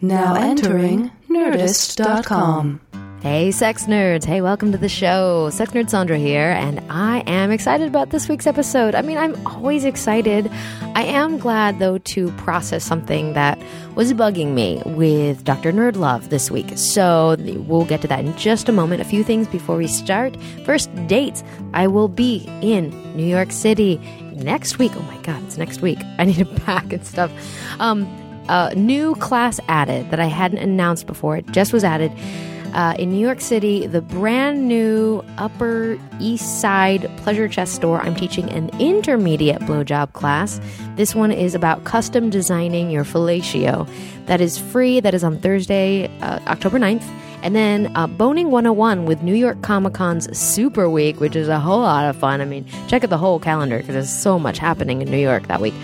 Now entering Nerdist.com. Hey, sex nerds. Hey, welcome to the show. Sex Nerd Sandra here, and I am excited about this week's episode. I mean, I'm always excited. I am glad, though, to process something that was bugging me with Dr. Nerdlove this week. So we'll get to that in just a moment. A few things before we start. First, dates. I will be in New York City next week. Oh my God, it's next week. I need to pack and stuff. Um, a new class added that I hadn't announced before. It just was added. Uh, in New York City, the brand new Upper East Side Pleasure Chest store, I'm teaching an intermediate blowjob class. This one is about custom designing your fellatio. That is free. That is on Thursday, uh, October 9th. And then uh, Boning 101 with New York Comic Con's Super Week, which is a whole lot of fun. I mean, check out the whole calendar because there's so much happening in New York that week.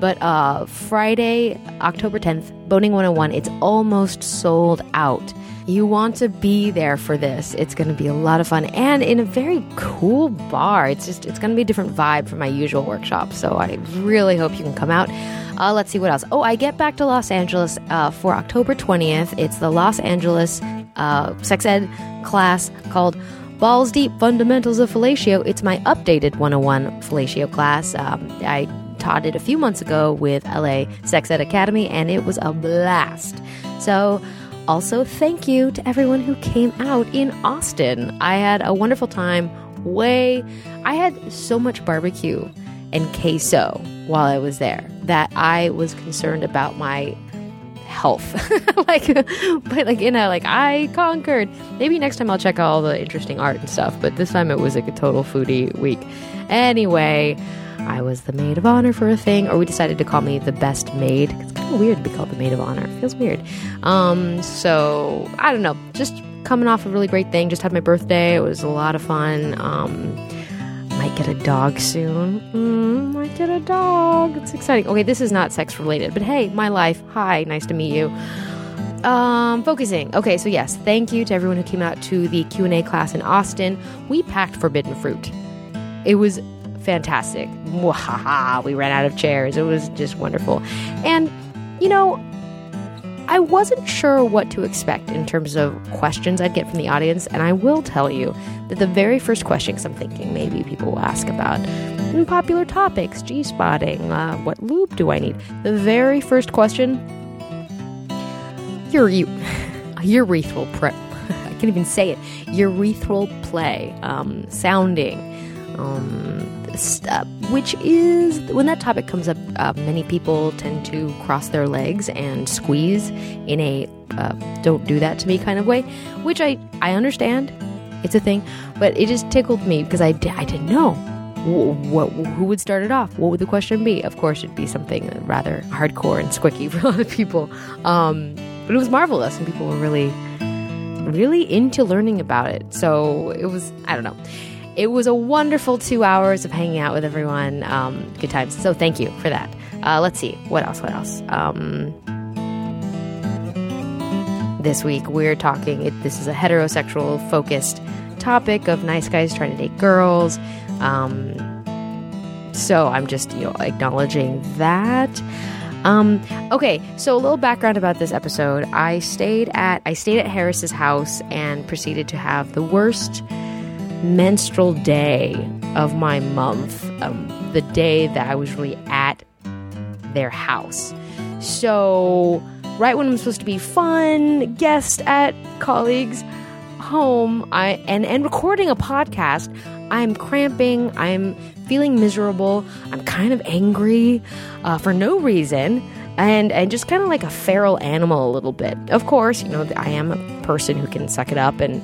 But uh, Friday, October 10th, Boning 101, it's almost sold out. You want to be there for this. It's going to be a lot of fun and in a very cool bar. It's just, it's going to be a different vibe from my usual workshop. So I really hope you can come out. Uh, let's see what else. Oh, I get back to Los Angeles uh, for October 20th. It's the Los Angeles uh, sex ed class called Balls Deep Fundamentals of Fellatio. It's my updated 101 fellatio class. Um, I taught it a few months ago with LA Sex Ed Academy, and it was a blast. So, also, thank you to everyone who came out in Austin. I had a wonderful time. Way, I had so much barbecue and queso while I was there that I was concerned about my health. like, but like, you know, like I conquered. Maybe next time I'll check out all the interesting art and stuff, but this time it was like a total foodie week. Anyway, I was the maid of honor for a thing, or we decided to call me the best maid. It's kind of weird to be called the maid of honor. It feels weird. Um, so I don't know. Just coming off a really great thing. Just had my birthday. It was a lot of fun. Um, might get a dog soon. Mm, might get a dog. It's exciting. Okay, this is not sex related, but hey, my life. Hi, nice to meet you. Um, focusing. Okay, so yes, thank you to everyone who came out to the Q and A class in Austin. We packed forbidden fruit. It was fantastic. Mwahaha, we ran out of chairs. It was just wonderful. And, you know, I wasn't sure what to expect in terms of questions I'd get from the audience. And I will tell you that the very first question, I'm thinking maybe people will ask about popular topics, G spotting, uh, what lube do I need? The very first question, your, urethral prep. I can't even say it. Urethral play, um, sounding, um, uh, which is when that topic comes up, uh, many people tend to cross their legs and squeeze in a uh, "don't do that to me" kind of way, which I I understand. It's a thing, but it just tickled me because I, I didn't know what, who would start it off. What would the question be? Of course, it'd be something rather hardcore and squicky for a lot of people. Um, but it was marvelous, and people were really, really into learning about it. So it was I don't know it was a wonderful two hours of hanging out with everyone. Um, good times. So thank you for that. Uh, let's see. What else? What else? Um, this week we're talking, it, this is a heterosexual focused topic of nice guys trying to date girls. Um, so I'm just, you know, acknowledging that. Um, okay, so a little background about this episode. I stayed at I stayed at Harris's house and proceeded to have the worst menstrual day of my month, um, the day that I was really at their house. So, right when I'm supposed to be fun, guest at colleagues' home, I and and recording a podcast, I'm cramping. I'm feeling miserable. I'm kind of angry uh, for no reason. And, and just kind of like a feral animal a little bit. Of course, you know, I am a person who can suck it up and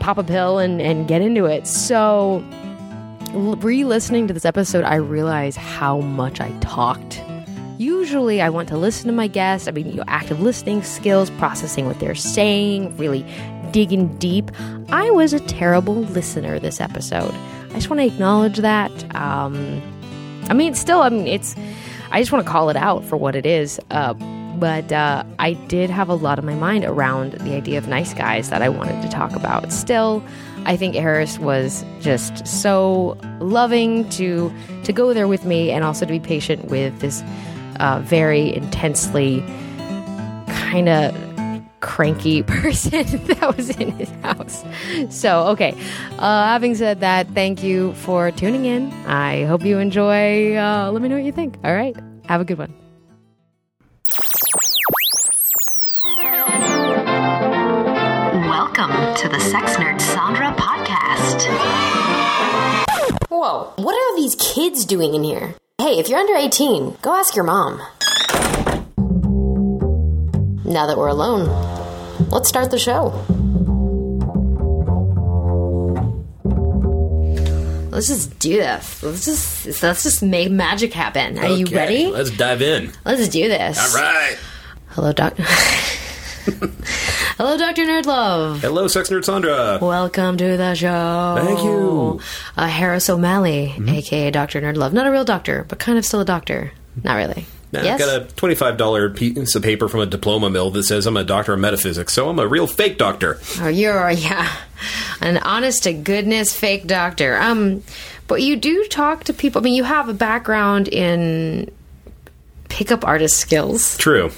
pop a pill and, and get into it. So, re listening to this episode, I realize how much I talked. Usually, I want to listen to my guests. I mean, you know, active listening skills, processing what they're saying, really digging deep. I was a terrible listener this episode. I just want to acknowledge that. Um, I mean, still, I mean, it's. I just want to call it out for what it is. Uh, but uh, I did have a lot of my mind around the idea of nice guys that I wanted to talk about. Still, I think Harris was just so loving to to go there with me and also to be patient with this uh, very intensely kind of cranky person that was in his house. So, okay. Uh, having said that, thank you for tuning in. I hope you enjoy. Uh, let me know what you think. All right. Have a good one. To the Sex Nerd Sandra podcast. Whoa, what are these kids doing in here? Hey, if you're under 18, go ask your mom. Now that we're alone, let's start the show. Let's just do this. Let's just let's just make magic happen. Are you Okay, ready? Let's dive in. Let's do this. All right. Hello, Doc. Hello, Doctor Nerdlove. Hello, Sex Nerd Sandra. Welcome to the show. Thank you. Uh, Harris O'Malley, aka Doctor Nerdlove. Not a real doctor, but kind of still a doctor. Not really. Now, yes. I've got a $25 piece of paper from a diploma mill that says I'm a doctor of metaphysics, so I'm a real fake doctor. Oh, you're yeah, an honest to goodness fake doctor. Um, but you do talk to people. I mean, you have a background in pickup artist skills, True.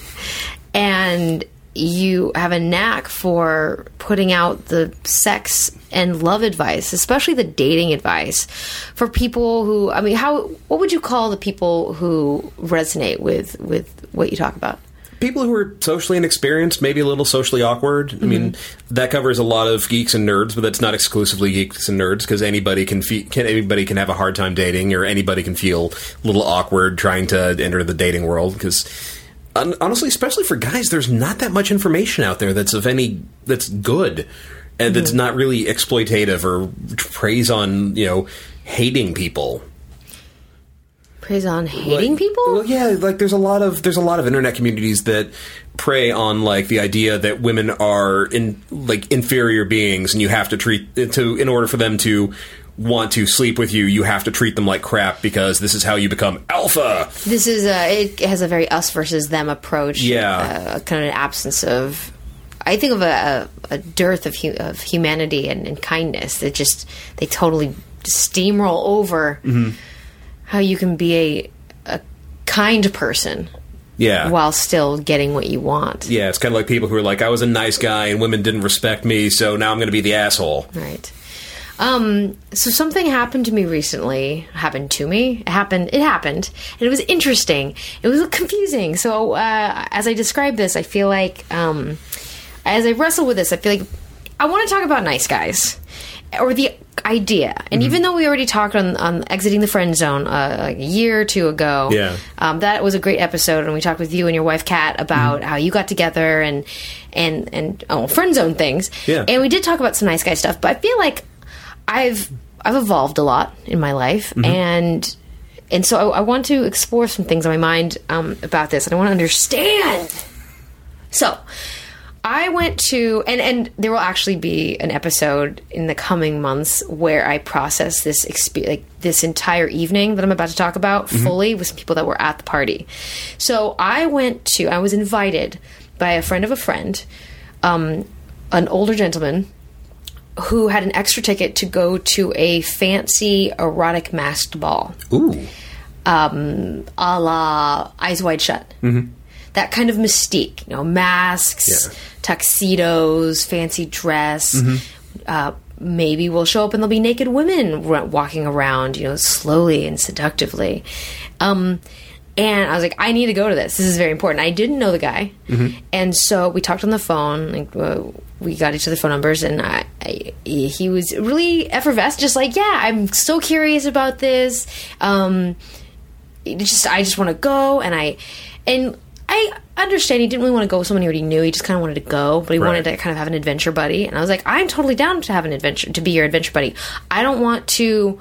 and you have a knack for putting out the sex and love advice, especially the dating advice for people who. I mean, how what would you call the people who resonate with with what you talk about? People who are socially inexperienced, maybe a little socially awkward. I mean, mm-hmm. that covers a lot of geeks and nerds, but that's not exclusively geeks and nerds because anybody can, fe- can anybody can have a hard time dating, or anybody can feel a little awkward trying to enter the dating world. Because honestly, especially for guys, there's not that much information out there that's of any that's good and that's mm-hmm. not really exploitative or preys on you know hating people. Preys on hating Like- people. Well, yeah, like there's a lot of there's a lot of internet communities that prey on like the idea that women are in like inferior beings, and you have to treat to in order for them to want to sleep with you, you have to treat them like crap because this is how you become alpha. This is a, it has a very us versus them approach. Yeah. uh, kind of an absence of. I think of a, a, dearth of hu- of humanity and, and kindness. That just they totally steamroll over how you can be a a kind person Yeah. while still getting what you want. yeah, it's kind of like people who are like, I was a nice guy and women didn't respect me, so now I'm going to be the asshole. Right. Um, so something happened to me recently. Happened to me. It happened. It happened, and it was interesting. It was confusing. So uh, as I describe this, I feel like um, as I wrestle with this, I feel like I want to talk about nice guys or the idea. And even though we already talked on, on exiting the friend zone uh, like a year or two ago, Yeah. um, that was a great episode, and we talked with you and your wife Kat about how you got together and and and oh, friend zone things. Yeah. and we did talk about some nice guy stuff. But I feel like I've I've evolved a lot in my life, and and so I, I want to explore some things in my mind um, about this, and I want to understand. So. I went to and and there will actually be an episode in the coming months where I process this expe- like this entire evening that I'm about to talk about fully with some people that were at the party. So I went to I was invited by a friend of a friend, um, an older gentleman who had an extra ticket to go to a fancy erotic masked ball Ooh. um, a la Eyes Wide Shut. Mm-hmm. That kind of mystique, you know, masks, Yeah. tuxedos, fancy dress. Uh, maybe we'll show up and there'll be naked women wa- walking around, you know, slowly and seductively. Um, and I was like, I need to go to this. This is very important. I didn't know the guy, and so we talked on the phone. Like, uh, we got each other phone numbers, and I, I, he was really effervescent, just like, yeah, I'm so curious about this. Um, just I just want to go and I and I understand he didn't really want to go with someone he already knew. He just kind of wanted to go, but he Right. wanted to kind of have an adventure buddy. And I was like, I'm totally down to have an adventure to be your adventure buddy. I don't want to.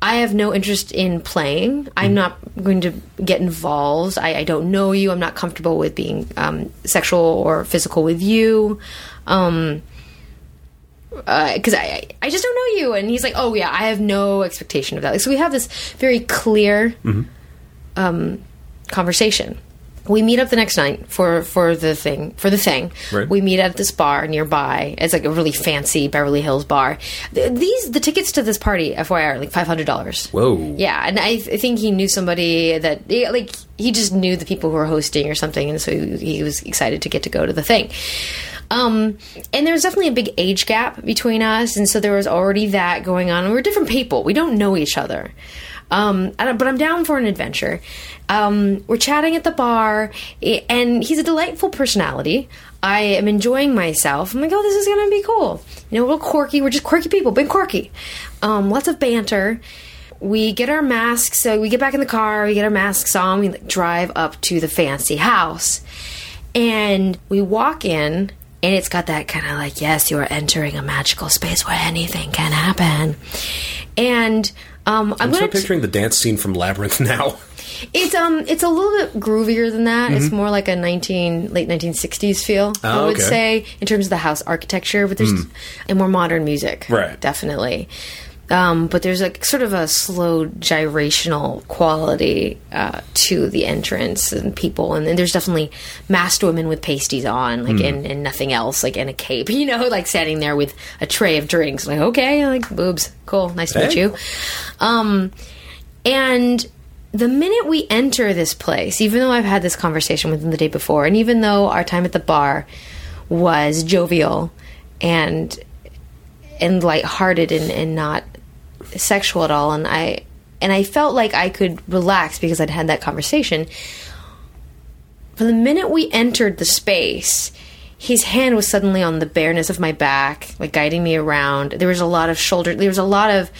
I have no interest in playing. I'm not going to get involved. I, I don't know you. I'm not comfortable with being um, sexual or physical with you. Um, because I, I I just don't know you. And he's like, oh yeah, I have no expectation of that. Like, so we have this very clear um, conversation. We meet up the next night for for the thing for the thing. Right. We meet at this bar nearby. It's like a really fancy Beverly Hills bar. Th- These the tickets to this party, FYI, are like five hundred dollars. Whoa. Yeah, and I, th- I think he knew somebody that yeah, like he just knew the people who were hosting or something, and so he, he was excited to get to go to the thing. Um, and there was definitely a big age gap between us, and so there was already that going on. And we're different people; we don't know each other. Um, but I'm down for an adventure. Um, we're chatting at the bar, and he's a delightful personality. I am enjoying myself. I'm like, oh, this is gonna be cool. You know, a little quirky. We're just quirky people, been quirky. Um, lots of banter we get our masks so we get back in the car we get our masks on we drive up to the fancy house and we walk in and it's got that kind of like yes you are entering a magical space where anything can happen and um, i'm, I'm so gonna t- picturing the dance scene from Labyrinth now. it's um it's a little bit groovier than that. It's more like a nineteen late nineteen sixties feel. I Mm-hmm. Oh, would okay. Say in terms of the house architecture, but there's and more modern music, Right. Definitely. Um, but there's a sort of a slow gyrational quality uh, to the entrance and people, and then there's definitely masked women with pasties on, like and, and nothing else, like in a cape, you know, like standing there with a tray of drinks, like okay, like boobs, cool, nice to meet you. Um, and the minute we enter this place, even though I've had this conversation with them the day before, and even though our time at the bar was jovial and and lighthearted and, and not sexual at all, and I and I felt like I could relax because I'd had that conversation. From the minute we entered the space, his hand was suddenly on the bareness of my back, like guiding me around. There was a lot of shoulder. There was a lot of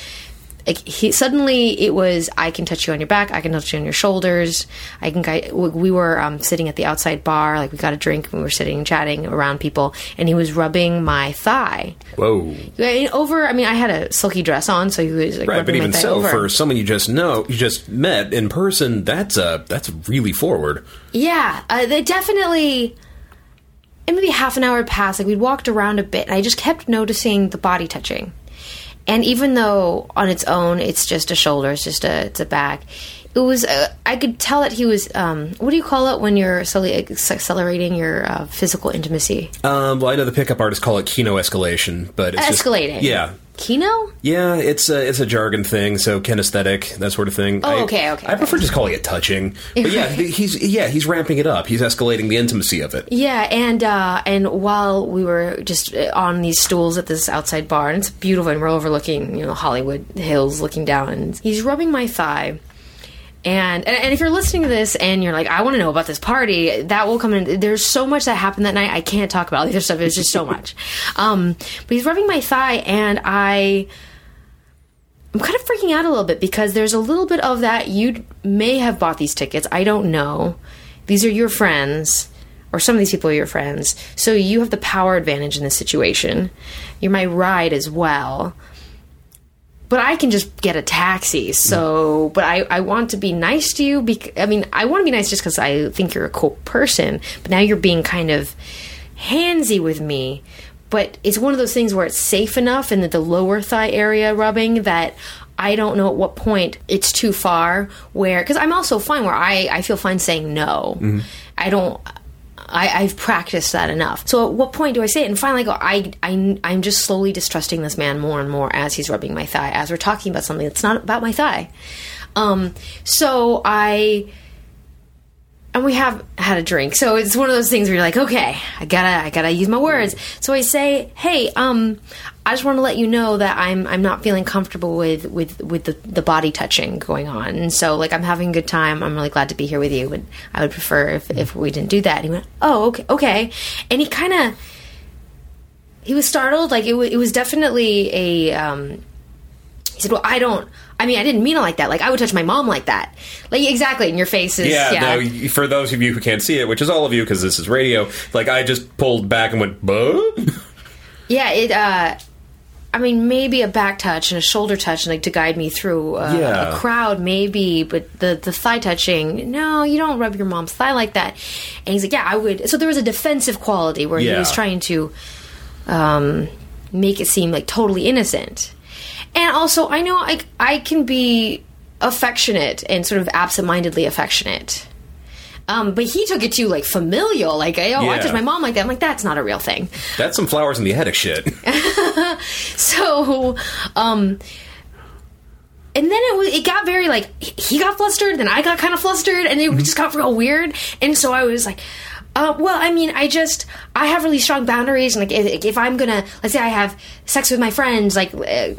like he suddenly it was I can touch you on your back, I can touch you on your shoulders. I can guide. We were um, sitting at the outside bar, like we got a drink, and we were sitting and chatting around people, and he was rubbing my thigh. Whoa. And over, I mean, I had a silky dress on, so he was like Right, but even so, over. for someone you just know, you just met in person, that's uh that's really forward. Yeah, uh, they definitely. And maybe half an hour passed. Like we'd walked around a bit, and I just kept noticing the body touching. And even though on its own it's just a shoulder, it's just a it's a back, it was. Uh, I could tell that he was. Um, what do you call it when you're slowly accelerating your uh, physical intimacy? Um, well, I know the pickup artists call it kino escalation, but it's just- Escalating. yeah, Kino. yeah, it's a it's a jargon thing, so kinesthetic, that sort of thing. Oh, I- okay, okay, I prefer just calling it touching, but yeah, he's yeah he's ramping it up. He's escalating the intimacy of it. Yeah, and uh, and while we were just uh, on these stools at this outside bar, and it's beautiful, and we're overlooking you know Hollywood Hills, looking down, and he's rubbing my thigh. And, and and if you're listening to this and you're like, I want to know about this party, that will come in. There's so much that happened that night. I can't talk about all the other stuff. It's just so much. Um, but he's rubbing my thigh, and I I'm kind of freaking out a little bit because there's a little bit of that. You may have bought these tickets. I don't know. These are your friends, or some of these people are your friends. So you have the power advantage in this situation. You're my ride as well. But I can just get a taxi. So, but I, I want to be nice to you. Bec- I mean, I want to be nice just because I think you're a cool person. But now you're being kind of handsy with me. But it's one of those things where it's safe enough in the, the lower thigh area rubbing that I don't know at what point it's too far. Where because I'm also fine where I I feel fine saying no. Mm-hmm. I don't. I, I've practiced that enough. So at what point do I say it? And finally, I go. I, I I'm just slowly distrusting this man more and more as he's rubbing my thigh, as we're talking about something that's not about my thigh. Um, so I and we have had a drink. So it's one of those things where you're like, okay, I gotta, I gotta use my words. So I say, hey, um, I just want to let you know that I'm, I'm not feeling comfortable with, with, with the, the body touching going on. And so, like, I'm having a good time. I'm really glad to be here with you. And I would prefer if, if we didn't do that. And he went, oh, okay, okay. And he kind of, he was startled. Like, it, w- it was definitely a, um, he said, well, I don't, I mean, I didn't mean it like that. Like, I would touch my mom like that. Like, exactly. And your face is, Yeah, yeah. no, for those of you who can't see it, which is all of you because this is radio, like I just pulled back and went, "Buh?" Yeah, it. uh I mean, maybe a back touch and a shoulder touch, like to guide me through uh, Yeah. a crowd, maybe. But the the thigh touching, no, you don't rub your mom's thigh like that. And he's like, yeah, I would. So there was a defensive quality where he was trying to um, make it seem like totally innocent. And also, I know I I can be affectionate and sort of absentmindedly affectionate. Um, but he took it to like familial, like, oh, I Yeah. touched my mom like that. I'm like, that's not a real thing. That's some flowers in the attic shit. So, um, and then it was, it got very like he got flustered, then I got kind of flustered, and it just got real weird. And so I was like, uh, well, I mean, I just I have really strong boundaries, and like if, if I'm gonna let's say I have sex with my friends, like. Uh,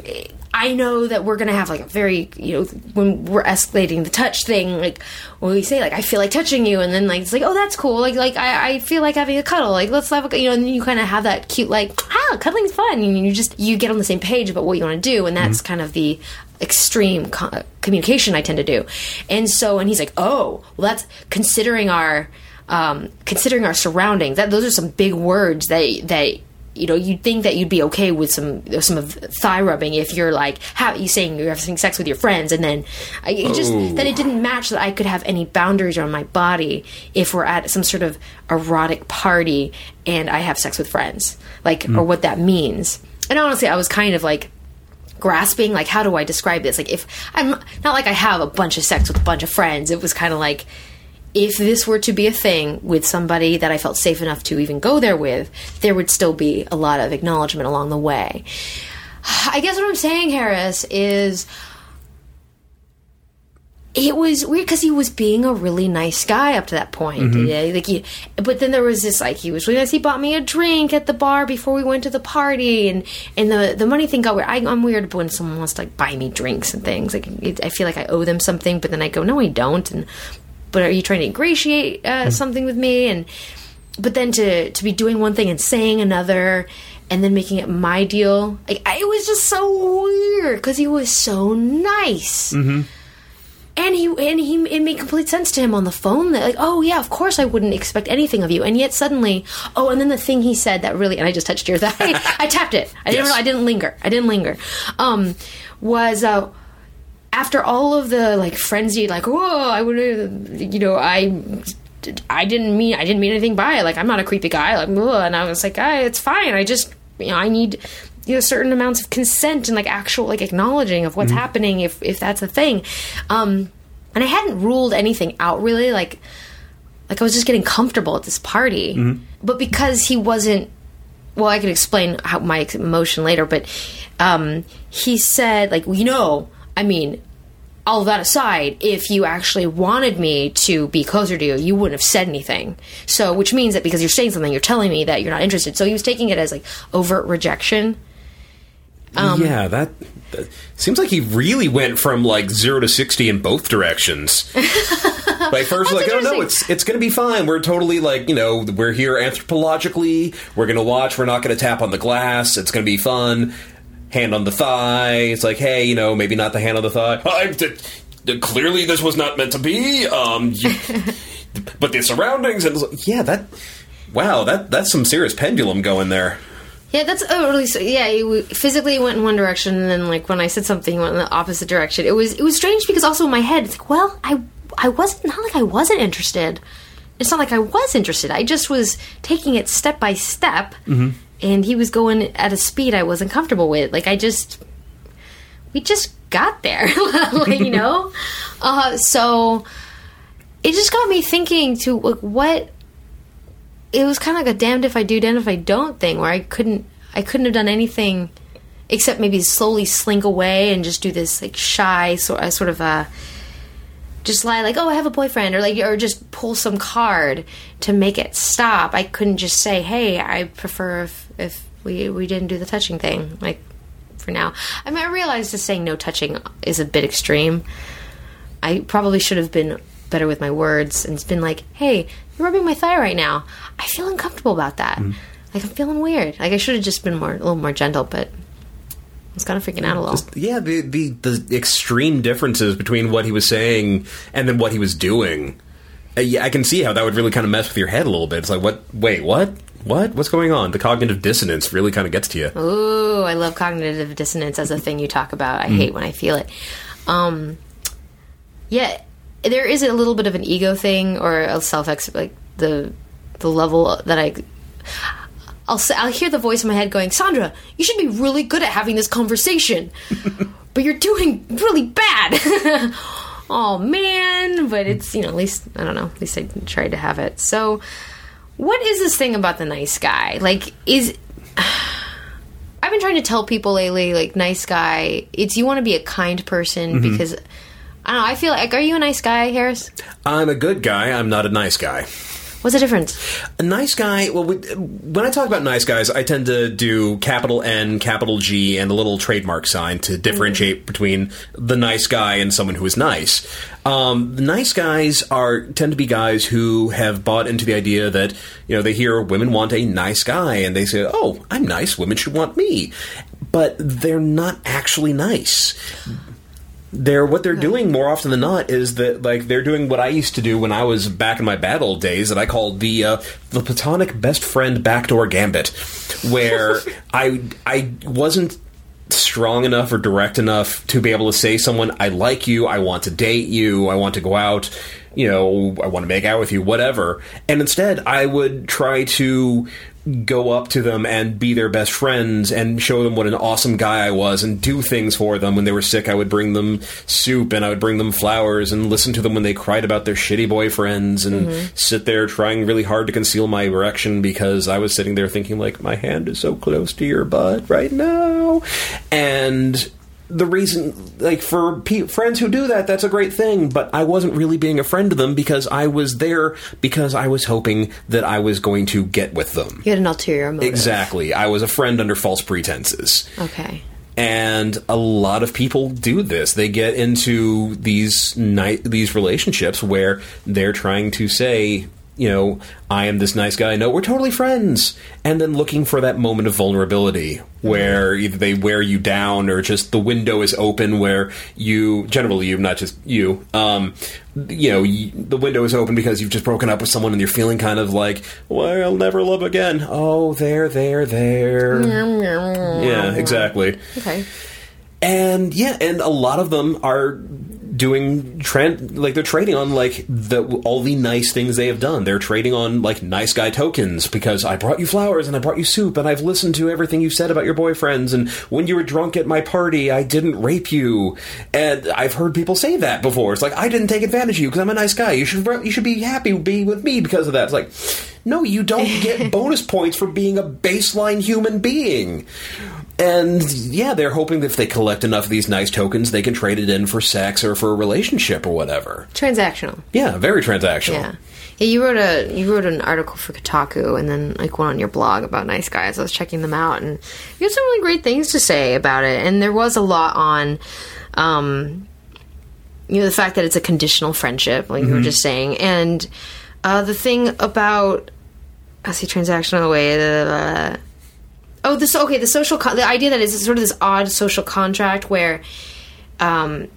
I know that we're gonna have like a very, you know, when we're escalating the touch thing, like when we say like I feel like touching you, and then like it's like oh that's cool, like like I, I feel like having a cuddle, like let's have a you know, and then you kind of have that cute like ah cuddling's fun, and you just you get on the same page about what you want to do, and that's kind of the extreme co- communication I tend to do, and so and he's like oh well that's considering our um, considering our surroundings that those are some big words that that you know, you'd think that you'd be okay with some some of thigh rubbing if you're like how you saying you're having sex with your friends, and then I, it just Oh. that it didn't match that I could have any boundaries on my body if we're at some sort of erotic party and I have sex with friends, like or what that means. And honestly, I was kind of like grasping like how do I describe this? Like if I'm not like I have a bunch of sex with a bunch of friends. It was kind of like if this were to be a thing with somebody that I felt safe enough to even go there with, there would still be a lot of acknowledgement along the way. I guess what I'm saying, Harris, is it was weird because he was being a really nice guy up to that point. Mm-hmm. Yeah, like he, but then there was this like he was really nice. He bought me a drink at the bar before we went to the party, and and the the money thing got weird. I, I'm weird when someone wants to like buy me drinks and things. Like it, I feel like I owe them something, but then I go, no, I don't. And but are you trying to ingratiate uh, something with me? And but then to to be doing one thing and saying another and then making it my deal like I, it was just so weird because he was so nice Mm-hmm. and he and he it made complete sense to him on the phone that like oh yeah of course I wouldn't expect anything of you and yet suddenly oh and then the thing he said that really and I just touched your thigh I tapped it I didn't. I didn't linger I didn't linger um was uh after all of the like frenzy, like whoa, I would, you know, I, I didn't mean, I didn't mean anything by it. Like I'm not a creepy guy. Like, ugh. and I was like, ah, it's fine. I just, you know, I need, you know, certain amounts of consent and like actual like acknowledging of what's happening if if that's a thing. Um, and I hadn't ruled anything out really. Like, like I was just getting comfortable at this party, but because he wasn't well, I can explain how my emotion later, but um, he said, like, you know, I mean, all of that aside, if you actually wanted me to be closer to you, you wouldn't have said anything. So, which means that because you're saying something, you're telling me that you're not interested. So he was taking it as like overt rejection. Um, yeah, that, that seems like he really went from like zero to sixty in both directions. like first, like, oh no, it's it's gonna be fine. We're totally like you know we're here anthropologically. We're gonna watch. We're not gonna tap on the glass. It's gonna be fun. Hand on the thigh. It's like hey, you know, maybe not the hand on the thigh. I, th- th- clearly, this was not meant to be. Um, you, but the surroundings and like, yeah, that. Wow, that that's some serious pendulum going there. Yeah, that's oh, really so- yeah. He w- physically went in one direction, and then like when I said something, he went in the opposite direction. It was it was strange because also in my head, it's like, well, I I wasn't not like I wasn't interested. It's not like I was interested. I just was taking it step by step, and he was going at a speed I wasn't comfortable with. Like I just we just got there, like, you know. uh, so it just got me thinking to like what it was kind of like a damned if I do, damned if I don't thing, where I couldn't, I couldn't have done anything except maybe slowly slink away and just do this like shy sort, uh, sort of a, just lie like, oh, I have a boyfriend, or like, or just pull some card to make it stop. I couldn't just say, hey, I prefer if if we we didn't do the touching thing, like for now. I mean, I realized just saying no touching is a bit extreme. I probably should have been better with my words and it's been like, hey, you're rubbing my thigh right now. I feel uncomfortable about that. Mm. Like I'm feeling weird. Like I should have just been more a little more gentle, but was kind of freaking out a little. Yeah, the, the the extreme differences between what he was saying and then what he was doing. Uh, yeah, I can see how that would really kind of mess with your head a little bit. It's like, what? Wait, what? What? What's going on? The cognitive dissonance really kind of gets to you. Ooh, I love cognitive dissonance as a thing you talk about. I hate when I feel it. Um, yeah, there is a little bit of an ego thing or a self ex like the the level that I. I'll I'll hear the voice in my head going, Sandra, you should be really good at having this conversation, but you're doing really bad. oh man, but it's you know at least I don't know at least I tried to have it. So, what is this thing about the nice guy? Like, is I've been trying to tell people lately, like nice guy. It's you want to be a kind person mm-hmm. because I don't know. I feel like are you a nice guy, Harris? I'm a good guy. I'm not a nice guy. What's the difference? A nice guy. Well, we, when I talk about nice guys, I tend to do capital N, capital G, and a little trademark sign to differentiate between the nice guy and someone who is nice. Um, the nice guys are tend to be guys who have bought into the idea that you know they hear women want a nice guy, and they say, "Oh, I'm nice. Women should want me," but they're not actually nice they're what they're doing more often than not is that like they're doing what I used to do when I was back in my bad old days that I called the uh, the platonic best friend backdoor gambit, where I I wasn't strong enough or direct enough to be able to say someone I like you, I want to date you, I want to go out, you know, I want to make out with you, whatever. And instead, I would try to go up to them and be their best friends and show them what an awesome guy I was and do things for them when they were sick. I would bring them soup and I would bring them flowers and listen to them when they cried about their shitty boyfriends and mm-hmm. sit there trying really hard to conceal my erection because I was sitting there thinking like my hand is so close to your butt right now and the reason like for pe- friends who do that that's a great thing but i wasn't really being a friend to them because i was there because i was hoping that i was going to get with them You had an ulterior motive. exactly i was a friend under false pretenses Okay. and a lot of people do this they get into these ni- these relationships where they're trying to say you know i am this nice guy. No we're totally friends. And then looking for that moment of vulnerability where either they wear you down or just the window is open where you generally you not just you um you know y the window is open because you've just broken up with someone and you're feeling kind of like well i'll never love again. Oh there there there. Yeah exactly. Okay. and yeah, and a lot of them are doing trend like they're trading on like the all the nice things they have done. They're trading on like nice guy tokens because I brought you flowers and I brought you soup and I've listened to everything you said about your boyfriends and when you were drunk at my party I didn't rape you. And I've heard people say that before. It's like I didn't take advantage of you because I'm a nice guy. You should you should be happy be with me because of that. It's like no, you don't get bonus points for being a baseline human being. And yeah, they're hoping that if they collect enough of these nice tokens, they can trade it in for sex or for a relationship or whatever. Transactional. Yeah, very transactional. Yeah. Yeah, you wrote a you wrote an article for Kotaku and then like one on your blog about nice guys. I was checking them out and you had some really great things to say about it. And there was a lot on um you know the fact that it's a conditional friendship, like you were just saying, and uh, the thing about I see transactional way. Uh, oh, this okay. The social con- the idea that is sort of this odd social contract where, um,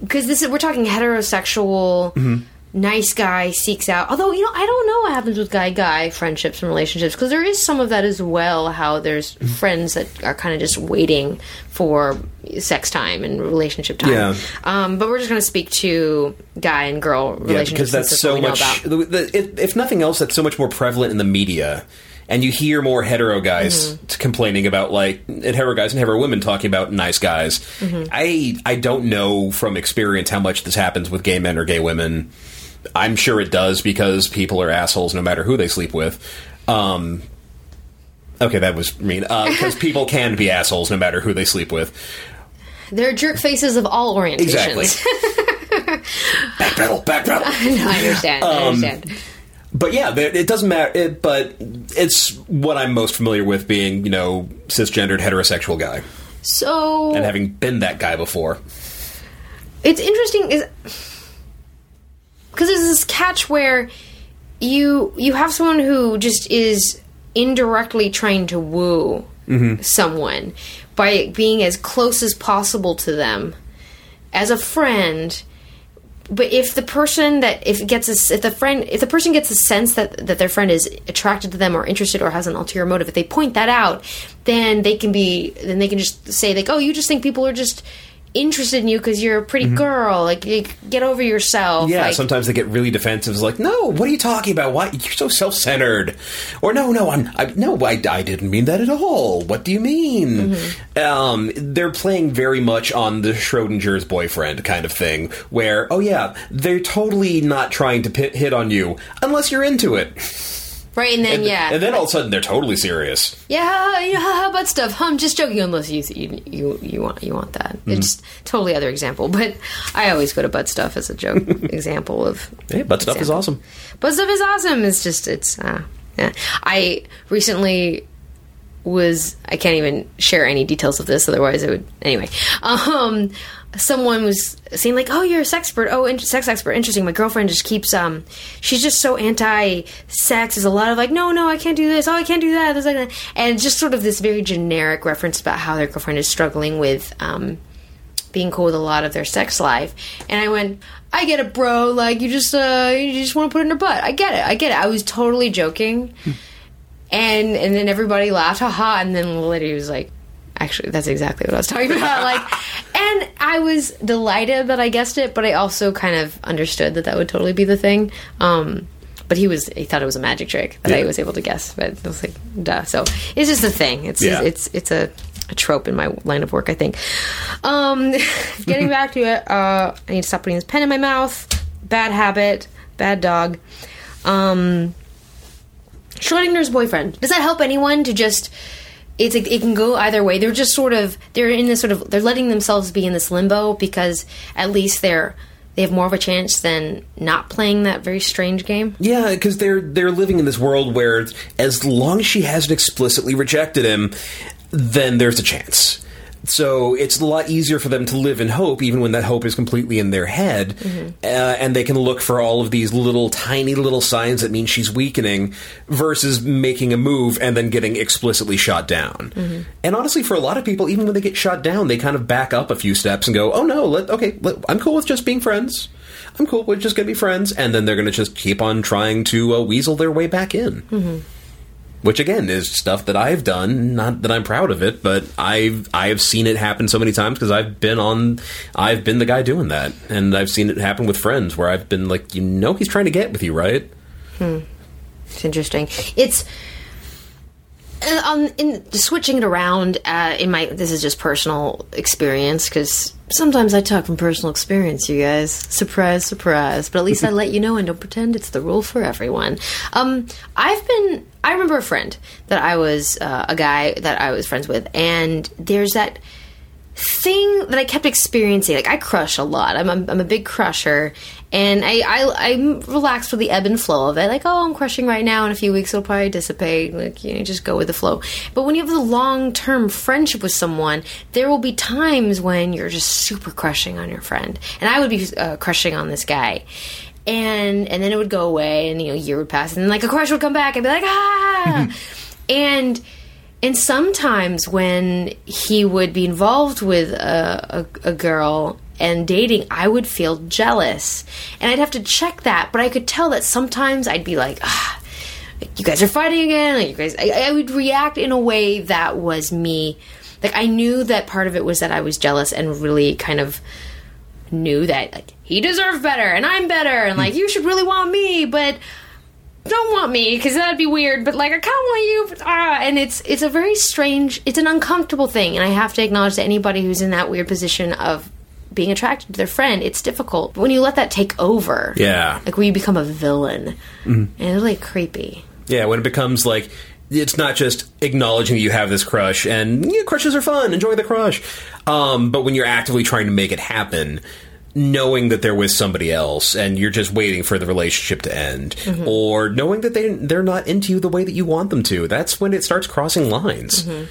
because this is we're talking heterosexual. Nice guy seeks out. Although you know, I don't know what happens with guy guy friendships and relationships because there is some of that as well. How there's friends that are kind of just waiting for sex time and relationship time. Yeah. Um, but we're just going to speak to guy and girl relationships Yeah, because that's so what we know much. The, the, if, if nothing else, that's so much more prevalent in the media. And you hear more hetero guys Mm-hmm. complaining about like and hetero guys and hetero women talking about nice guys. Mm-hmm. I I don't know from experience how much this happens with gay men or gay women. I'm sure it does because people are assholes no matter who they sleep with. Um, okay, that was mean. Because people can be assholes no matter who they sleep with. They're jerk faces of all orientations. Exactly. backpedal, backpedal. I understand. Um, I understand. But yeah, it doesn't matter. It, but it's what I'm most familiar with being, you know, cisgendered heterosexual guy So and having been that guy before. it's interesting is because there's this catch where you you have someone who just is indirectly trying to woo mm-hmm. someone by being as close as possible to them as a friend but if the person that if gets a, if the friend if the person gets a sense that that their friend is attracted to them or interested or has an ulterior motive if they point that out then they can be then they can just say like oh you just think people are just interested in you because you're a pretty girl. Like, get over yourself. Mm-hmm. Yeah, like, sometimes they get really defensive. It's like, no, what are you talking about? Why you're so self-centered? Or no, no, I'm, I, no, I, I didn't mean that at all. What do you mean? Mm-hmm. Um, they're playing very much on the Schrodinger's boyfriend kind of thing, where, oh yeah, they're totally not trying to pit, hit on you unless you're into it. Right, and then And, yeah, and then all of a sudden they're totally serious. yeah, you know, how about stuff? I'm just joking, unless you you you, you want you want that. Mm-hmm. It's totally other example, but I always go to butt stuff as a joke example of. Hey, butt stuff is awesome. Butt stuff is awesome. It's just it's uh, yeah. I recently was I can't even share any details of this, otherwise it would anyway. Um, someone was saying like, "Oh, you're a sex expert. Oh, in- sex expert. Interesting." My girlfriend just keeps um, she's just so anti-sex. There's a lot of like, "No, no, I can't do this. Oh, I can't do that." Like, and just sort of this very generic reference about how their girlfriend is struggling with um being cool with a lot of their sex life. And I went, I get it, bro. Like you just uh you just want to put it in her butt. I get it. I get it. I was totally joking. and and then everybody laughed, haha, and then the lady was like, Actually, that's exactly what I was talking about. Like, and I was delighted that I guessed it, but I also kind of understood that that would totally be the thing. Um, but he was he thought it was a magic trick that I was able to guess. But I was like, duh. So it's just a thing. It's Yeah. it's it's a, a trope in my line of work, I think. Um, getting back to it, uh, I need to stop putting this pen in my mouth. Bad habit, bad dog. Um, Schrodinger's boyfriend. Does that help anyone to just? It's it can go either way. They're just sort of they're in this sort of they're letting themselves be in this limbo because at least they're they have more of a chance than not playing that very strange game. Yeah, because they're they're living in this world where as long as she hasn't explicitly rejected him, then there's a chance. So it's a lot easier for them to live in hope, even when that hope is completely in their head, uh, and they can look for all of these little tiny little signs that mean she's weakening, versus making a move and then getting explicitly shot down. And honestly, for a lot of people, even when they get shot down, they kind of back up a few steps and go, "Oh no, let, okay, let, I'm cool with just being friends." I'm cool. We're just gonna be friends, and then they're gonna just keep on trying to uh, weasel their way back in. Mm-hmm. Which again is stuff that I've done. Not that I'm proud of it, but I've I've seen it happen so many times because I've been on. I've been the guy doing that, and I've seen it happen with friends where I've been like, you know, he's trying to get with you, right? Hmm. It's interesting. It's uh, um, in switching it around. Uh, in my this is just personal experience because sometimes I talk from personal experience. You guys, surprise, surprise. But at least I let you know and don't pretend it's the rule for everyone. Um, I've been. I remember a friend that I was uh, a guy that I was friends with, and there's that thing that I kept experiencing. Like I crush a lot. I'm a, I'm a big crusher, and I, I I'm relaxed with the ebb and flow of it. Like oh, I'm crushing right now. In a few weeks, it'll probably dissipate. Like you know, just go with the flow. But when you have a long term friendship with someone, there will be times when you're just super crushing on your friend, and I would be uh, crushing on this guy. And and then it would go away, and you know, a year would pass, and then like a crush would come back, and be like, ah, and and sometimes when he would be involved with a, a, a girl and dating, I would feel jealous. And I'd have to check that, but I could tell that sometimes I'd be like, ah, you guys are fighting again. Like you guys, I, I would react in a way that was me. Like I knew that part of it was that I was jealous and really kind of knew that like he deserved better and I'm better and like you should really want me, but don't want me because that'd be weird. But like I kind of want you, but, ah, and it's it's a very strange, it's an uncomfortable thing, and I have to acknowledge that anybody who's in that weird position of being attracted to their friend, it's difficult. But when you let that take over, Yeah. like when you become a villain, and it's like creepy. Yeah, when it becomes like it's not just acknowledging that you have this crush and yeah, crushes are fun, enjoy the crush. Um, but when you're actively trying to make it happen, knowing that they're with somebody else and you're just waiting for the relationship to end, mm-hmm. or knowing that they they're not into you the way that you want them to, that's when it starts crossing lines. Mm-hmm.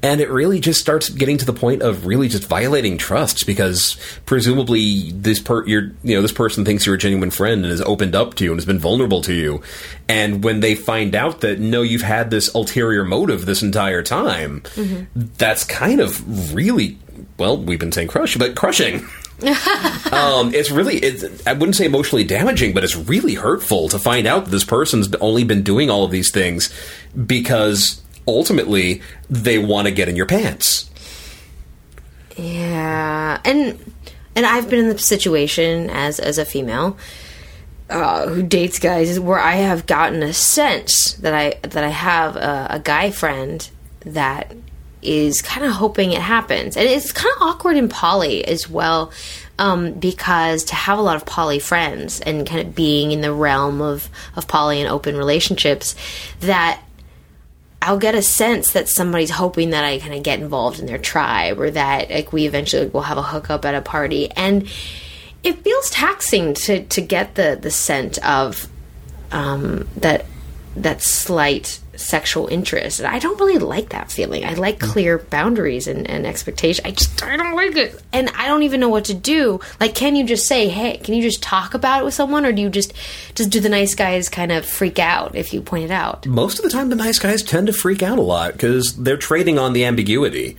And it really just starts getting to the point of really just violating trust because presumably this per you're you know this person thinks you're a genuine friend and has opened up to you and has been vulnerable to you, and when they find out that no, you've had this ulterior motive this entire time, mm-hmm. that's kind of really well we've been saying crush but crushing. um, it's really it's, I wouldn't say emotionally damaging, but it's really hurtful to find out that this person's only been doing all of these things because ultimately they want to get in your pants. Yeah, and and I've been in the situation as as a female uh, who dates guys where I have gotten a sense that I that I have a, a guy friend that is kind of hoping it happens, and it's kind of awkward in poly as well. Um, because to have a lot of poly friends and kind of being in the realm of, of poly and open relationships, that I'll get a sense that somebody's hoping that I kind of get involved in their tribe or that like we eventually will have a hookup at a party and it feels taxing to to get the the scent of um, that that slight sexual interest. I don't really like that feeling. I like mm. clear boundaries and, and expectation. I just I don't like it. And I don't even know what to do. Like can you just say, Hey, can you just talk about it with someone or do you just just do the nice guys kind of freak out if you point it out? Most of the time, the nice guys tend to freak out a lot because they're trading on the ambiguity.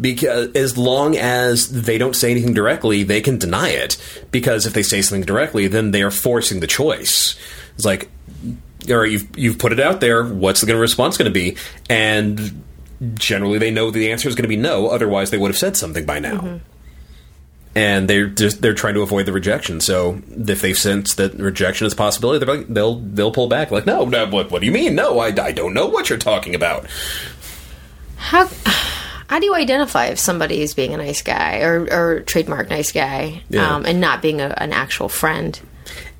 Because as long as they don't say anything directly, they can deny it. Because if they say something directly, then they are forcing the choice. It's like, right, you've you've put it out there. What's the response going to be? And generally, they know the answer is going to be no. Otherwise, they would have said something by now. And they're just they're trying to avoid the rejection. So if they sense that rejection is a possibility, they're like, they'll they'll pull back. Like, no, no, what what do you mean? No, I, I don't know what you're talking about. How how do you identify if somebody is being a nice guy or, or trademark nice guy Yeah. um, and not being a, an actual friend?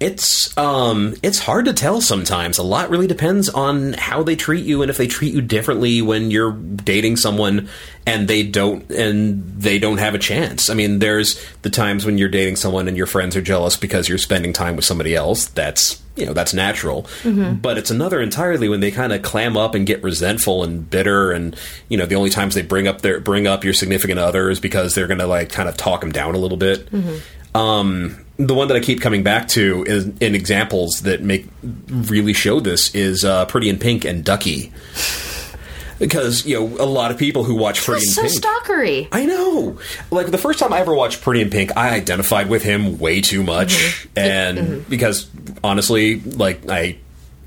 It's um it's hard to tell sometimes. A lot really depends on how they treat you and if they treat you differently when you're dating someone and they don't and they don't have a chance. I mean, there's the times when you're dating someone and your friends are jealous because you're spending time with somebody else. That's you know, that's natural. But it's another entirely when they kind of clam up and get resentful and bitter and you know, the only times they bring up their bring up your significant other is because they're going to like kind of talk them down a little bit. Um, the one that I keep coming back to is, in examples that make really show this is uh, Pretty in Pink and Duckie. Because you know a lot of people who watch Pretty in so Pink. stalkery. I know. Like the first time I ever watched Pretty in Pink, I identified with him way too much, and because honestly, like I,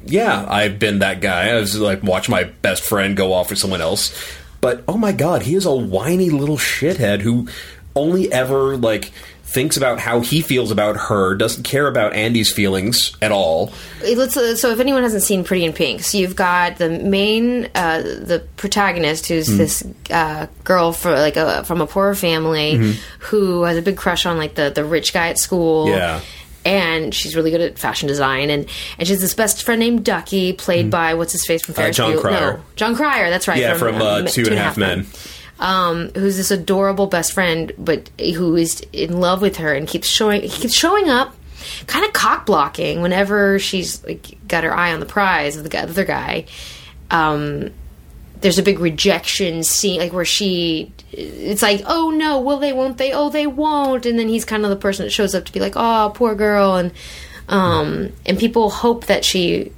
yeah, I've been that guy. I was like watch my best friend go off with someone else, but oh my god, he is a whiny little shithead who only ever like thinks about how he feels about her, doesn't care about Andie's feelings at all. Let's, uh, so if anyone hasn't seen Pretty in Pink, so you've got the main, uh, the protagonist who's Hmm. this uh, girl for like a, from a poorer family who has a big crush on like the, the rich guy at school. Mm-hmm. Yeah. And she's really good at fashion design, and, and she has this best friend named Duckie, played by what's his face from Ferris Hmm. John Bueller? Cryer. No, Jon Cryer. That's right. Yeah, from, uh, Ma- Two and a Half Men. Um, who's this adorable best friend, but who is in love with her and keeps showing he keeps showing up, kind of cock blocking whenever she's like got her eye on the prize of the other guy. Um, there's a big rejection scene, like where she, it's like, oh no, will they, won't they, oh they won't, and then he's kind of the person that shows up to be like, oh poor girl, and um, and people hope that she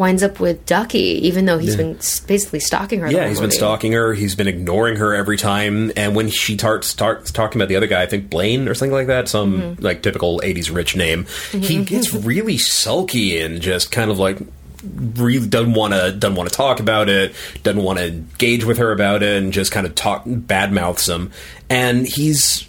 winds up with Duckie, even though he's been basically stalking her. the Yeah, he's been stalking her. He's been ignoring her every time. And when she starts starts talking about the other guy, I think Blane or something like that, some Mm-hmm. like typical '80s rich name, he gets really sulky and just kind of like really doesn't want to doesn't want to talk about it, doesn't want to engage with her about it, and just kind of talk badmouths him. And he's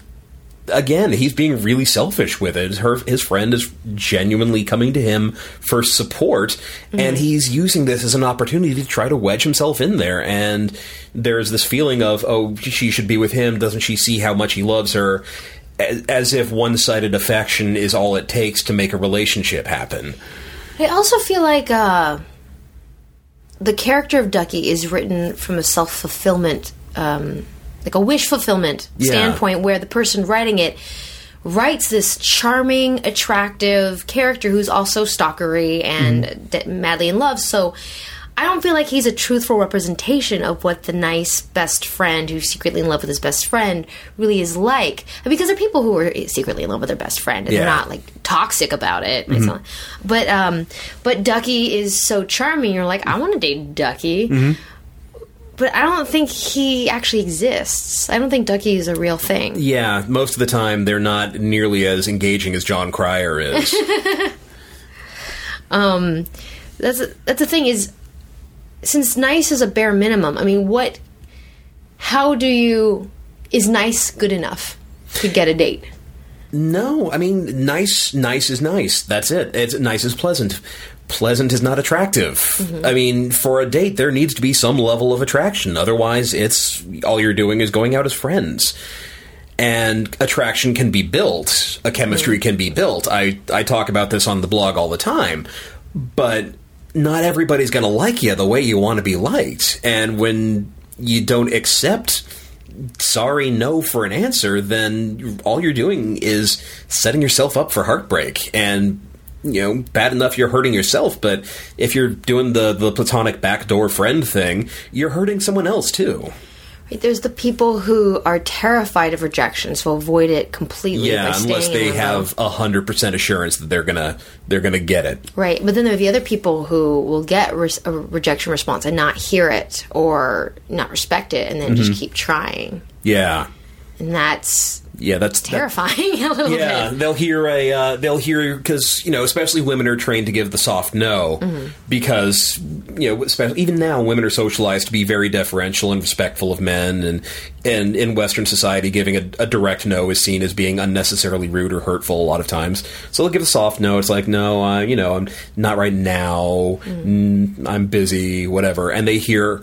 again, he's being really selfish with it. Her, his friend is genuinely coming to him for support, and he's using this as an opportunity to try to wedge himself in there. And there's this feeling of, oh, she should be with him. Doesn't she see how much he loves her? As, as if one sided affection is all it takes to make a relationship happen. I also feel like uh, the character of Duckie is written from a self fulfillment, um, like a wish fulfillment Yeah. standpoint, where the person writing it writes this charming, attractive character who's also stalkery and mm-hmm. d- madly in love. So. I don't feel like he's a truthful representation of what the nice best friend who's secretly in love with his best friend really is like. Because there are people who are secretly in love with their best friend and Yeah. they're not like toxic about it. Mm-hmm. Not- but um, but Duckie is so charming. You're like, I want to date Duckie. Mm-hmm. But I don't think he actually exists. I don't think Duckie is a real thing. Yeah, most of the time they're not nearly as engaging as Jon Cryer is. um, That's that's the thing is, since nice is a bare minimum. I mean, what? How do you is nice good enough to get a date? No, I mean, nice, nice is nice. That's it. It's nice is pleasant. Pleasant is not attractive. Mm-hmm. I mean, for a date, there needs to be some level of attraction. Otherwise, it's all you're doing is going out as friends. And attraction can be built. A chemistry mm-hmm. can be built. I, I talk about this on the blog all the time. But not everybody's going to like you the way you want to be liked. And when you don't accept sorry no for an answer, then all you're doing is setting yourself up for heartbreak. And you know, bad enough you're hurting yourself, but if you're doing the the platonic backdoor friend thing, you're hurting someone else too. Right, There's the people who are terrified of rejection, so avoid it completely. Yeah, unless they have a hundred percent assurance that they're gonna they're gonna get it. right. But then there are the other people who will get res- a rejection response and not hear it or not respect it, and then Mm-hmm. just keep trying, Yeah, and that's yeah, that's that- terrifying a little Yeah, bit. they'll hear a uh, they'll hear because you know especially women are trained to give the soft no Mm-hmm. because you know especially, even now women are socialized to be very deferential and respectful of men and and in Western society giving a, a direct no is seen as being unnecessarily rude or hurtful a lot of times. So they'll give a soft no. It's like no, uh, you know, I'm not right now. Mm, I'm busy, whatever. And they hear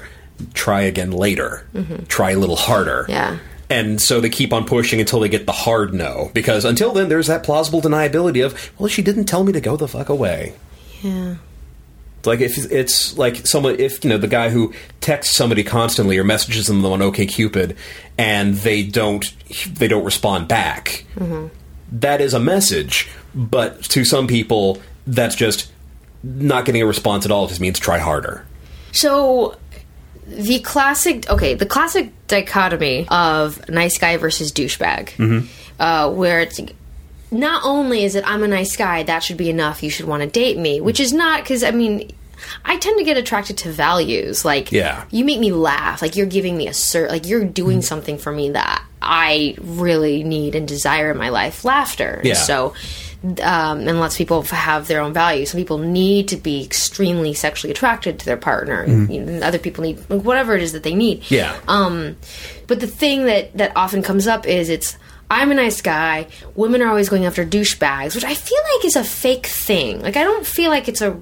try again later. Try a little harder. Mm-hmm. Yeah. And so they keep on pushing until they get the hard no. Because until then, there's that plausible deniability of, well, she didn't tell me to go the fuck away. Yeah. Like if it's like someone, if you know the guy who texts somebody constantly or messages them on OKCupid, and they don't they don't respond back. Mm-hmm. That is a message, but to some people, that's just not getting a response at all. It just means try harder. So the classic, okay, the classic dichotomy of nice guy versus douchebag, Mm-hmm. uh, where it's not only is it I'm a nice guy, that should be enough. You should want to date me, which is not because I mean. I tend to get attracted to values. Like, Yeah. you make me laugh. Like, you're giving me a cert. Like, you're doing something for me that I really need and desire in my life. Laughter. Yeah. So, um, and lots of people have their own values. Some people need to be extremely sexually attracted to their partner. You know, and other people need whatever it is that they need. Yeah. Um, but the thing that that often comes up is it's I'm a nice guy. Women are always going after douchebags, which I feel like is a fake thing. Like I don't feel like it's a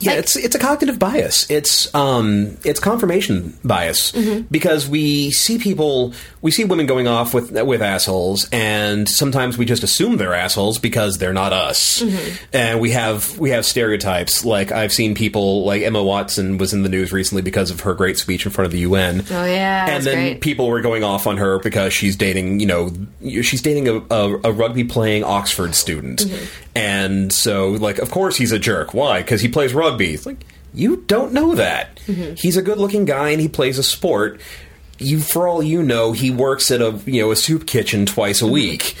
Yeah, like- it's it's a cognitive bias. It's um it's confirmation bias because we see people we see women going off with with assholes and sometimes we just assume they're assholes because they're not us. Mm-hmm. And we have we have stereotypes like I've seen people like Emma Watson was in the news recently because of her great speech in front of the UN. Oh, yeah, And then great. people were going off on her because she's dating, you know, she's dating a, a, a rugby playing Oxford student. Mm-hmm. And so, like, of course he's a jerk. Why? Because he plays rugby. It's like, you don't know that. Mm-hmm. He's a good looking guy and he plays a sport. You, for all you know, he works at a you know a soup kitchen twice a week.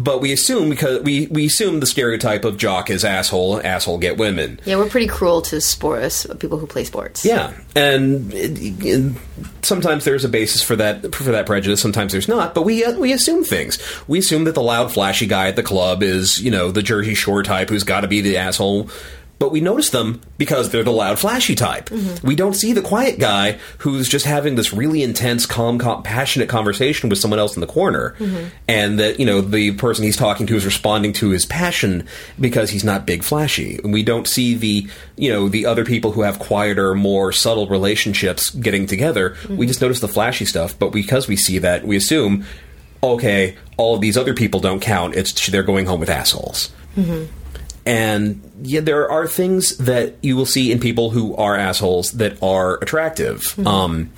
But we assume because we, we assume the stereotype of jock is asshole, asshole get women. yeah, we're pretty cruel to sports people who play sports. Yeah, and it, it- sometimes there's a basis for that for that prejudice. Sometimes there's not. But we uh, we assume things. We assume that the loud, flashy guy at the club is you know the Jersey Shore type who's got to be the asshole. But we notice them because they're the loud, flashy type. Mm-hmm. We don't see the quiet guy who's just having this really intense, calm, com- passionate conversation with someone else in the corner, mm-hmm. and that you know the person he's talking to is responding to his passion because he's not big, flashy. And we don't see the you know the other people who have quieter, more subtle relationships getting together. We mm-hmm. just notice the flashy stuff, but because we see that, we assume, okay, all of these other people don't count. It's they're going home with assholes. And yeah, there are things that you will see in people who are assholes that are attractive. Um,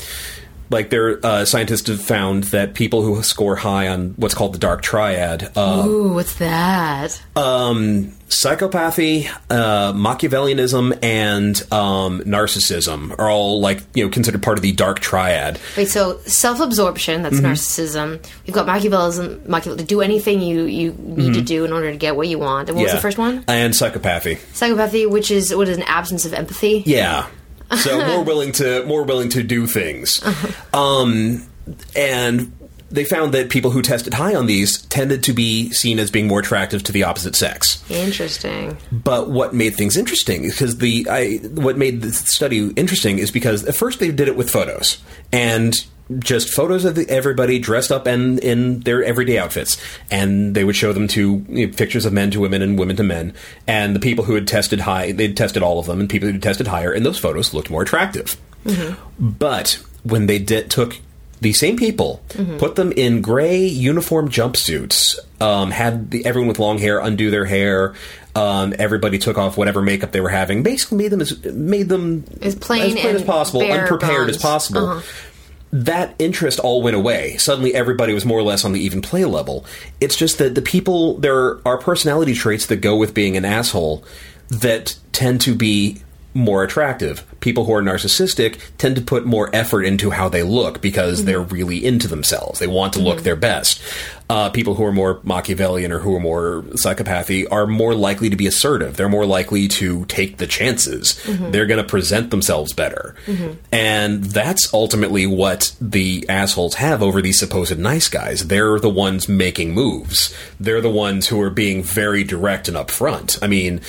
like there, uh, scientists have found that people who score high on what's called the dark triad, uh, Ooh, what's that? um, psychopathy, uh, Machiavellianism, and um, narcissism are all like you know considered part of the dark triad. Wait, so self-absorption, that's Mm-hmm. narcissism. We've got Machiavellism, Machiavel to do anything you you need to do in order to get what you want. And what was Mm-hmm. The first one? And psychopathy. Psychopathy, which is what is an absence of empathy. Yeah. So more willing to more willing to do things. Um, and they found that people who tested high on these tended to be seen as being more attractive to the opposite sex. Interesting. But what made things interesting because the I what made the study interesting is because at first they did it with photos and just photos of the, everybody dressed up and in their everyday outfits, and they would show them to you know, pictures of men to women and women to men, and the people who had tested high, they'd tested all of them, and people who had tested higher, and those photos looked more attractive. But when they did, took the same people, put them in gray uniform jumpsuits, um, had the, everyone with long hair undo their hair. Um, everybody took off whatever makeup they were having. Basically, made them as made them As plain as, and possible, bare unprepared as possible. Uh-huh. That interest all went away. Suddenly, everybody was more or less on the even play level. It's just that the people there are personality traits that go with being an asshole that tend to be more attractive. People who are narcissistic tend to put more effort into how they look because mm-hmm. they're really into themselves. They want to look mm-hmm. their best. Uh, people who are more Machiavellian or who are more psychopathy are more likely to be assertive. They're more likely to take the chances. Mm-hmm. They're going to present themselves better. And that's ultimately what the assholes have over these supposed nice guys. They're the ones making moves. They're the ones who are being very direct and upfront. I mean,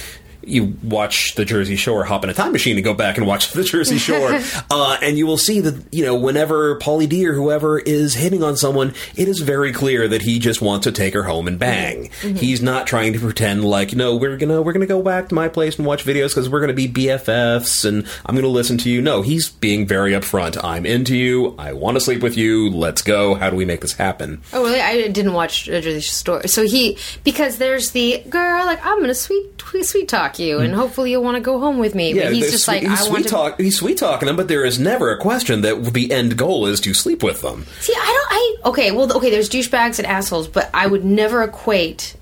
you watch the Jersey Shore, hop in a time machine and go back and watch the Jersey Shore, uh, and you will see that you know whenever Pauly D or whoever is hitting on someone, it is very clear that he just wants to take her home and bang. Mm-hmm. Mm-hmm. Mm-hmm. He's not trying to pretend like no, we're gonna we're gonna go back to my place and watch videos because we're gonna be BFFs and I'm gonna listen to you. No, he's being very upfront. I'm into you. I want to sleep with you. Let's go. How do we make this happen? Oh, really? I didn't watch Jersey Shore. So he because there's the girl like I'm gonna sweet tweet, sweet talk you, and hopefully you'll want to go home with me. but he's just sweet- like he's I want to. talk. He's sweet talking them, but there is never a question that the end goal is to sleep with them. See, I don't. I okay. Well, okay. There's douchebags and assholes, but I would never equate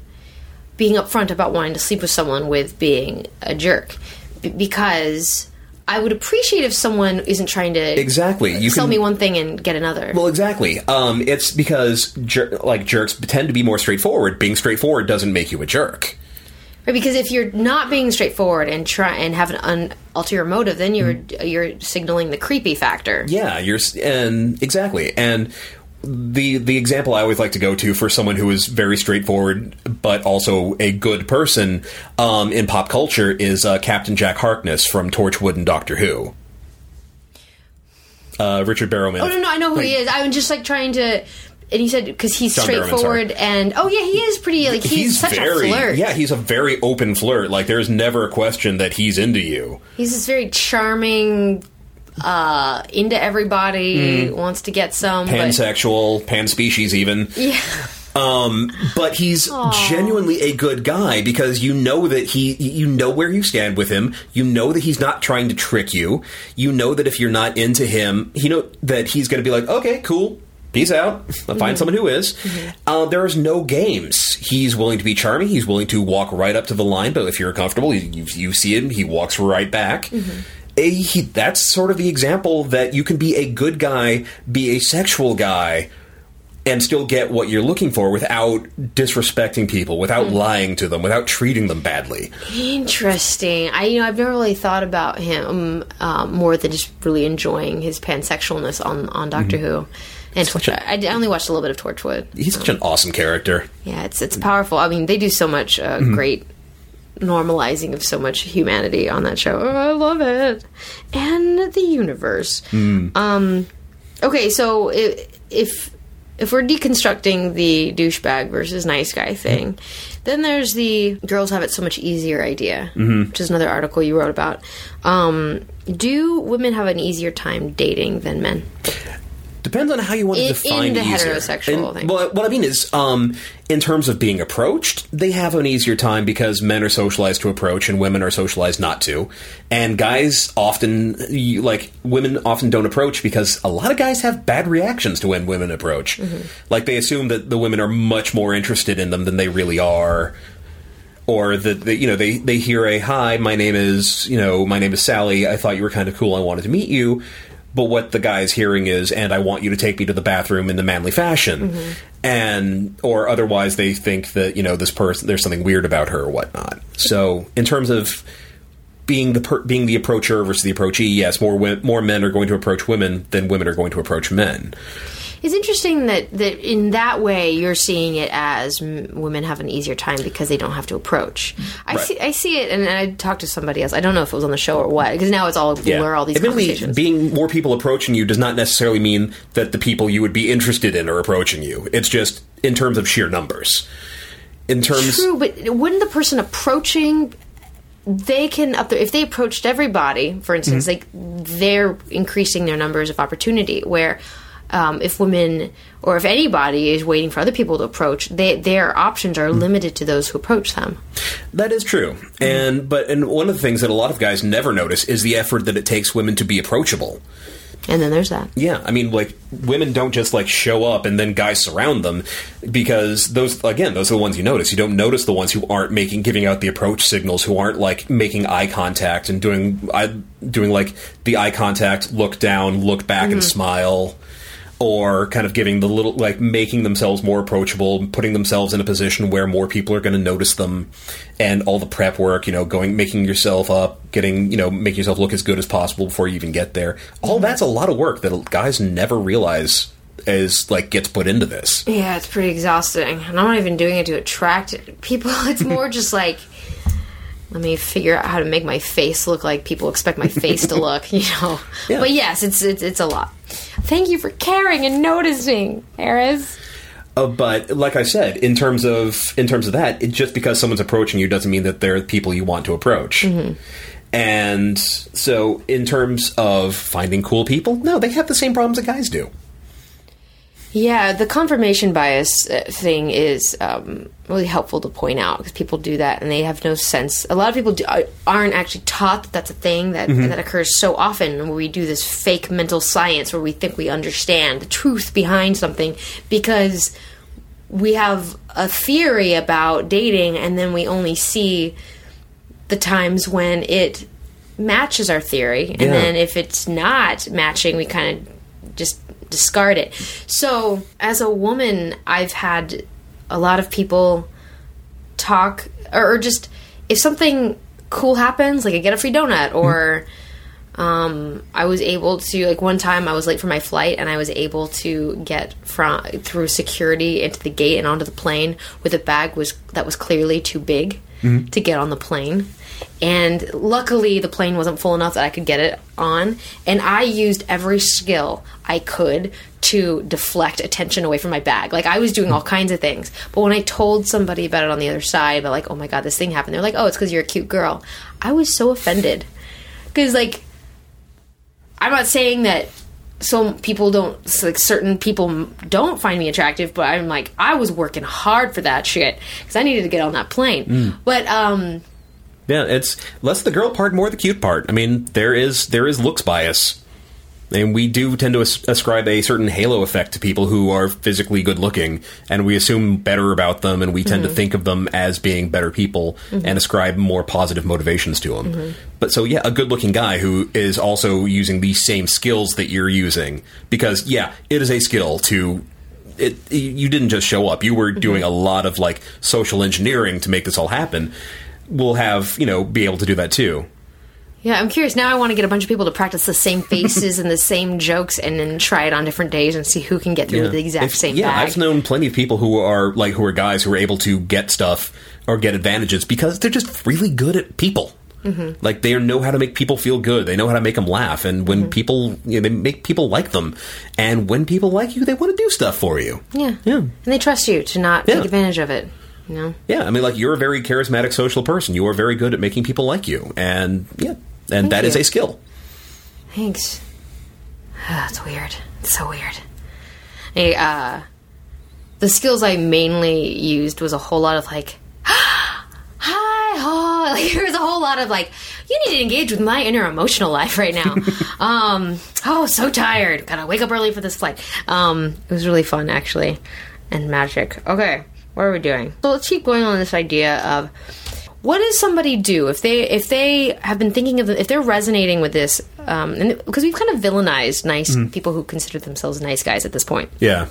being upfront about wanting to sleep with someone with being a jerk, B- because I would appreciate if someone isn't trying to Exactly. You sell can- me one thing and get another. Well, exactly. Um, it's because jer- like jerks tend to be more straightforward. Being straightforward doesn't make you a jerk. Right, because if you're not being straightforward and try and have an un- ulterior motive, then you're Mm-hmm. you're signaling the creepy factor. Yeah, you're and exactly. And the the example I always like to go to for someone who is very straightforward but also a good person um, in pop culture is uh, Captain Jack Harkness from Torchwood and Doctor Who. Uh, Richard Barrowman. Oh no, no, I know who he is. I was just like trying to. And he said because he's John straightforward sorry. and oh yeah, he is pretty like he's, such very a flirt. yeah he's a very open flirt like there's never a question that he's into you He's this very charming, uh, into everybody, Mm. wants to get some. But, pansexual panspecies even yeah, um but he's genuinely a good guy because you know that he you know where you stand with him you know that he's not trying to trick you you know that if you're not into him you know that he's going to be like okay cool peace out. I'll find mm-hmm. someone who is. Mm-hmm. Uh, there is no games. He's willing to be charming. He's willing to walk right up to the line but if you're comfortable you, you, see him he walks right back. Mm-hmm. A- he, that's sort of the example that you can be a good guy be a sexual guy and still get what you're looking for without disrespecting people, without lying to them, without treating them badly. interesting. I you know I've never really thought about him um, more than just really enjoying his pansexualness on on Doctor Who. And I, I only watched a little bit of Torchwood. He's such an awesome character. Yeah, it's it's powerful. I mean, they do so much uh, great normalizing of so much humanity on that show. Oh, I love it, and the universe. Um, okay, so i- if if we're deconstructing the douchebag versus nice guy thing, then there's the girls have it so much easier idea, which is another article you wrote about. Um, do women have an easier time dating than men? Depends on how you want to In- define in the easier. heterosexual And- thing. Well, what I mean is, um, in terms of being approached, they have an easier time because men are socialized to approach and women are socialized not to. And guys often, you, like, women often don't approach because a lot of guys have bad reactions to when women approach. Mm-hmm. Like, they assume that the women are much more interested in them than they really are. or that that, you know they they hear a hi my name is you know my name is Sally I thought you were kind of cool I wanted to meet you but what the guy is hearing is and I want you to take me to the bathroom in the manly fashion. Mm-hmm. And or otherwise they think that you know this person there's something weird about her or whatnot. So in terms of being the per, being the approacher versus the approachee yes more wo- more men are going to approach women than women are going to approach men It's interesting that, that in that way you're seeing it as m- women have an easier time because they don't have to approach. I Right. see I see it, and I talked to somebody else. I don't know if it was on the show or what because now it's all blur all these Admittedly, being more people approaching you does not necessarily mean that the people you would be interested in are approaching you. It's just in terms of sheer numbers. In terms, True, but wouldn't the person approaching they can up there if they approached everybody, for instance, mm-hmm. like they're increasing their numbers of opportunity. Where um, if women or if anybody is waiting for other people to approach, they, their options are limited to those who approach them. that is true. And but and one of the things that a lot of guys never notice is the effort that it takes women to be approachable. And then there's that. Yeah, I mean, like women don't just like show up and then guys surround them because those again, those are the ones you notice. You don't notice the ones who aren't making giving out the approach signals, who aren't like making eye contact and doing I doing like the eye contact, look down, look back, and smile. Or kind of giving the little, like making themselves more approachable, putting themselves in a position where more people are going to notice them, and all the prep work, you know, going, making yourself up, getting, you know, making yourself look as good as possible before you even get there. All that's a lot of work that guys never realize is like gets put into this. Yeah, it's pretty exhausting. And I'm not even doing it to attract people. It's more just like let me figure out how to make my face look like people expect my face to look, you know. Yeah. But yes, it's, it's it's a lot. Thank you for caring and noticing, Harris. Uh, but like I said, in terms of in terms of that, it, just because someone's approaching you doesn't mean that they're the people you want to approach. And so, in terms of finding cool people, no, they have the same problems that guys do. Yeah, the confirmation bias uh, thing is um, really helpful to point out because people do that and they have no sense. A lot of people do, uh, aren't actually taught that that's a thing that that occurs so often where we do this fake mental science where we think we understand the truth behind something because we have a theory about dating and then we only see the times when it matches our theory and Yeah. then if it's not matching we kind of just discard it so as a woman i've had a lot of people talk or, or just if something cool happens like i get a free donut or um, I was able to like one time I was late for my flight and I was able to get from through security into the gate and onto the plane with a bag was that was clearly too big to get on the plane. And luckily the plane wasn't full enough that I could get it on and I used every skill I could to deflect attention away from my bag. Like I was doing all kinds of things. But when I told somebody about it on the other side about like, "Oh my god, this thing happened." They're like, "Oh, it's cuz you're a cute girl." I was so offended. Cuz like I'm not saying that some people don't like certain people don't find me attractive, but I'm like I was working hard for that shit because I needed to get on that plane. But um, Yeah, it's less the girl part, more the cute part. I mean, there is there is looks bias, and we do tend to as- ascribe a certain halo effect to people who are physically good looking, and we assume better about them, and we tend to mm-hmm. think of them as being better people, mm-hmm. and ascribe more positive motivations to them. Mm-hmm. But so yeah, a good looking guy who is also using these same skills that you're using, because yeah, it is a skill to it, you didn't just show up. You were doing a lot of like social engineering to make this all happen. We'll have you know be able to do that too. yeah, I'm curious now. I want to get a bunch of people to practice the same faces and the same jokes, and then try it on different days and see who can get through with the exact If- same Yeah, bag. I've known plenty of people who are like who are guys who are able to get stuff or get advantages because they're just really good at people. Mm-hmm. Like they know how to make people feel good. They know how to make them laugh, and when Mm-hmm. people, you know, they make people like them. And when people like you, they want to do stuff for you. yeah, Yeah. and they trust you to not Yeah. take advantage of it. Know. Yeah, I mean, like you're a very charismatic social person. You are very good at making people like you, and yeah, and that is you. a skill. Thanks. That's weird. It's so weird. Hey, uh, the skills I mainly used was a whole lot of like, hi, ho. Like, there was a whole lot of like, you need to engage with my inner emotional life right now. um, oh, so tired. Gotta wake up early for this flight. Um, it was really fun, actually, and magic. Okay, what are we doing? So let's keep going on this idea of what does somebody do if they if they have been thinking of if they're resonating with this um because we've kind of villainized nice people who consider themselves nice guys at this point Yeah,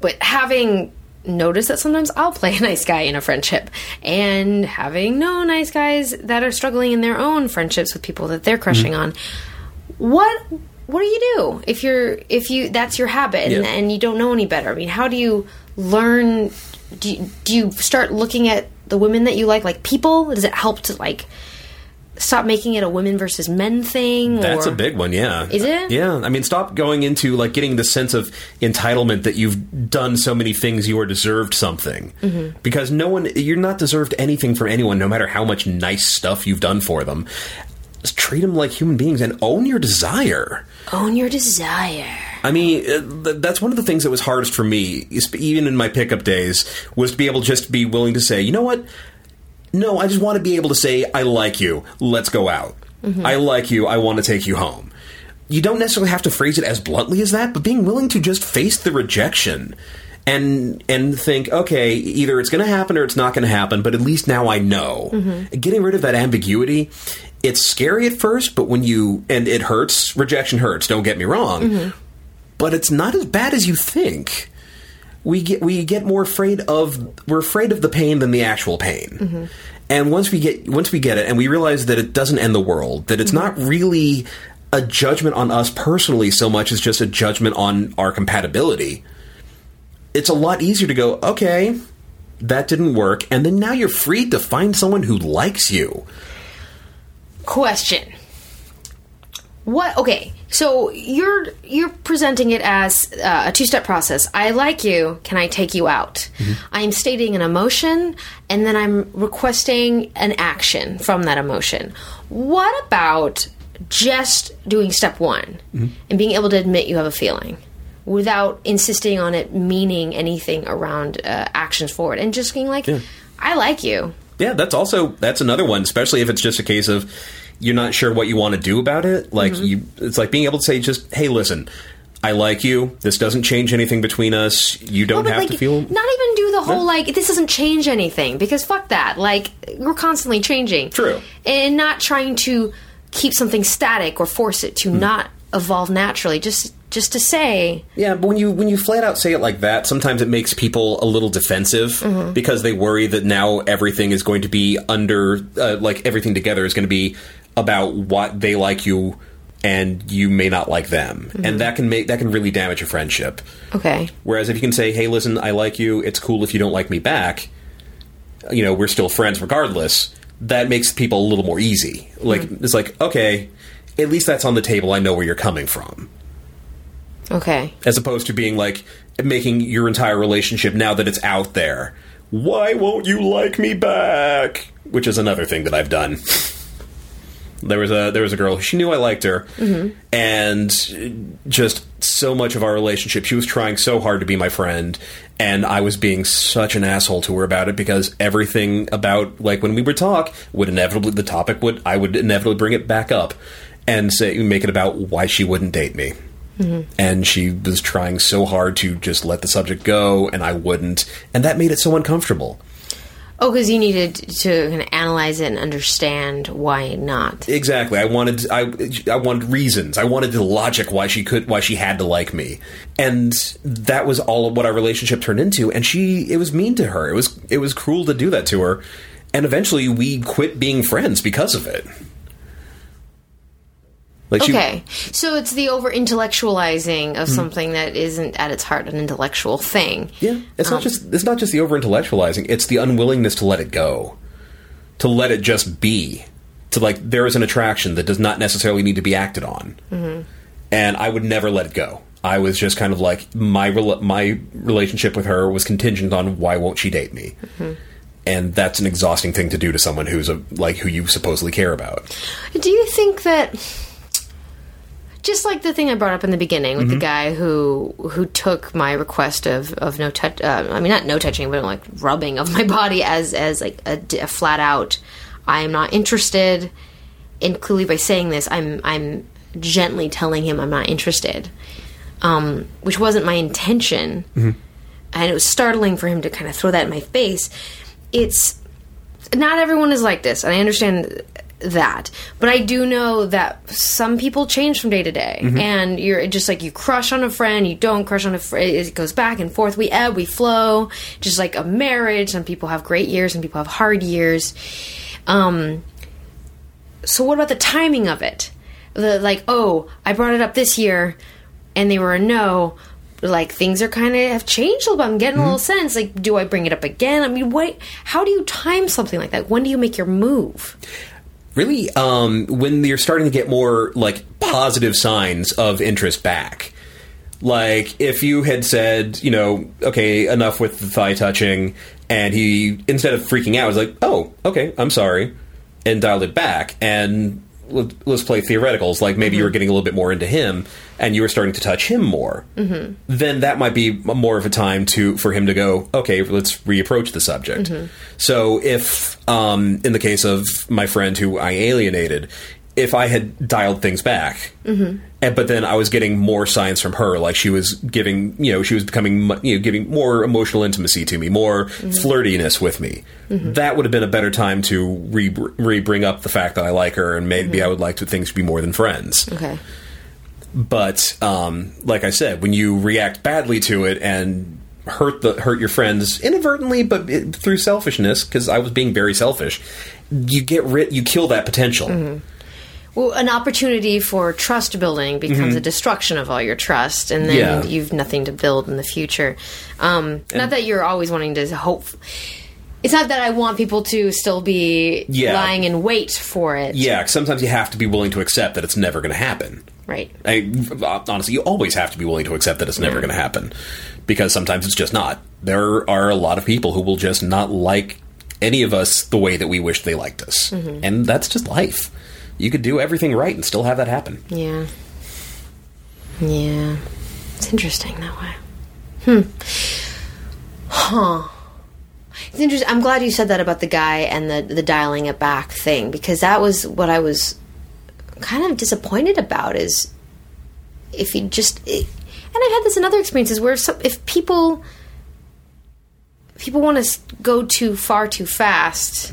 but having noticed that sometimes I'll play a nice guy in a friendship and having no nice guys that are struggling in their own friendships with people that they're crushing on what what do you do if you're if you that's your habit and, Yeah. and you don't know any better? I mean, how do you learn? Do you, do you start looking at the women that you like like people? Does it help to like stop making it a women versus men thing? That's a big one, yeah. Is it? Yeah. I mean, stop going into like getting the sense of entitlement that you've done so many things you are deserved something. Mm-hmm. Because no one, you're not deserved anything from anyone, no matter how much nice stuff you've done for them. Just treat them like human beings and own your desire. own your desire. I mean, uh, that's one of the things that was hardest for me, even in my pickup days, was to be able to just be willing to say, you know what? No, I just want to be able to say, I like you. Let's go out. Mm-hmm. I like you. I want to take you home. You don't necessarily have to phrase it as bluntly as that, but being willing to just face the rejection and and think, okay, either it's going to happen or it's not going to happen, but at least now I know. Mm-hmm. Getting rid of that ambiguity, it's scary at first, but when you and it hurts, rejection hurts. Don't get me wrong, mm-hmm. But it's not as bad as you think. We get we get more afraid of we're afraid of the pain than the actual pain. Mm-hmm. And once we get once we get it and we realize that it doesn't end the world, that it's not mm-hmm. really a judgment on us personally so much as just a judgment on our compatibility. It's a lot easier to go, okay, that didn't work, and then now you're free to find someone who likes you. Question. What? Okay, so you're you're presenting it as uh, a two step process. I like you. Can I take you out? I'm stating an emotion, and then I'm requesting an action from that emotion. What about just doing step one and being able to admit you have a feeling? Without insisting on it meaning anything around uh, actions forward, and just being like, "I like you." Yeah, that's also that's another one, especially if it's just a case of you're not sure what you want to do about it. Like Mm-hmm. you, it's like being able to say, just hey, listen, I like you. This doesn't change anything between us. You don't but have like, to feel. not even do the whole like this doesn't change anything because fuck that. Like we're constantly changing. True. and not trying to keep something static or force it to not evolve naturally. Just just to say, Yeah, but when you when you flat out say it like that, sometimes it makes people a little defensive Mm-hmm. because they worry that now everything is going to be under uh, like everything together is going to be about what they like you and you may not like them. Mm-hmm. And that can make that can really damage a friendship. okay, Whereas if you can say, "Hey, listen, I like you. It's cool if you don't like me back. You know, we're still friends regardless." That makes people a little more easy. Like it's like, okay, at least that's on the table. I know where you're coming from, okay, as opposed to being like making your entire relationship now that it's out there. Why won't you like me back? Which is another thing that I've done. There was a there was a girl. She knew I liked her, mm-hmm. and just so much of our relationship. She was trying so hard to be my friend, and I was being such an asshole to her about it because everything about like when we would talk would inevitably the topic would I would inevitably bring it back up and say make it about why she wouldn't date me. And she was trying so hard to just let the subject go, and I wouldn't, and that made it so uncomfortable. oh, because you needed to kind of analyze it and understand why not. Exactly. I wanted I I wanted reasons. I wanted the logic why she could why she had to like me. And that was all of what our relationship turned into and she it was mean to her. It was it was cruel to do that to her. And eventually we quit being friends because of it. Like she Okay, so it's the over intellectualizing of mm. something that isn't at its heart an intellectual thing. Yeah, it's not um, just it's not just the over intellectualizing. It's the unwillingness to let it go, to let it just be. To like there is an attraction that does not necessarily need to be acted on, mm-hmm. and I would never let it go. I was just kind of like my my relationship with her was contingent on why won't she date me, mm-hmm. and that's an exhausting thing to do to someone who's a like who you supposedly care about. Do you think that just like the thing I brought up in the beginning with the guy who who took my request of, of no touch uh, I mean not no touching but like rubbing of my body as as like a, a flat out I am not interested. And clearly by saying this I'm I'm gently telling him I'm not interested um, which wasn't my intention. And it was startling for him to kind of throw that in my face. It's not everyone is like this, and I understand that. But I do know that some people change from day to day, and you're just like you crush on a friend, you don't crush on a friend. It goes back and forth. We ebb, we flow, just like a marriage. Some people have great years, some people have hard years. Um, so what about the timing of it? the like, oh, I brought it up this year, and they were a no. Like things are kind of have changed a little bit. I'm getting a little sense. Like, do I bring it up again? I mean, what? How do you time something like that? When do you make your move? Really um, when you're starting to get more like positive signs of interest back like if you had said you know okay enough with the thigh touching and he instead of freaking out was like oh okay i'm sorry and dialed it back and let- let's play theoreticals like maybe you were mm-hmm. getting a little bit more into him and you were starting to touch him more mm-hmm. then that might be more of a time to for him to go okay let's reapproach the subject. Mm-hmm. So if um, in the case of my friend who i alienated if i had dialed things back and, but then i was getting more signs from her. Like she was giving you know she was becoming you know giving more emotional intimacy to me more mm-hmm. flirtiness with me. Mm-hmm. That would have been a better time to re, re bring up the fact that i like her and maybe mm-hmm. i would like to things to be more than friends. Okay. but um, like I said, when you react badly to it and hurt the hurt your friends inadvertently, but it, through selfishness, because I was being very selfish, you get rid, you kill that potential. Well, an opportunity for trust building becomes a destruction of all your trust, and then Yeah. you've nothing to build in the future. Um, not that you're always wanting to hope. It's not that I want people to still be Yeah. lying in wait for it. Yeah, sometimes you have to be willing to accept that it's never going to happen. Right. I, honestly, you always have to be willing to accept that it's never going to happen because sometimes it's just not. There are a lot of people who will just not like any of us the way that we wish they liked us, and that's just life. You could do everything right and still have that happen. Yeah. Yeah. It's interesting that way. Hmm. Huh. It's interesting. I'm glad you said that about the guy and the the dialing it back thing because that was what I was kind of disappointed about is if you just it, and I've had this in other experiences where some, if people people want to go too far too fast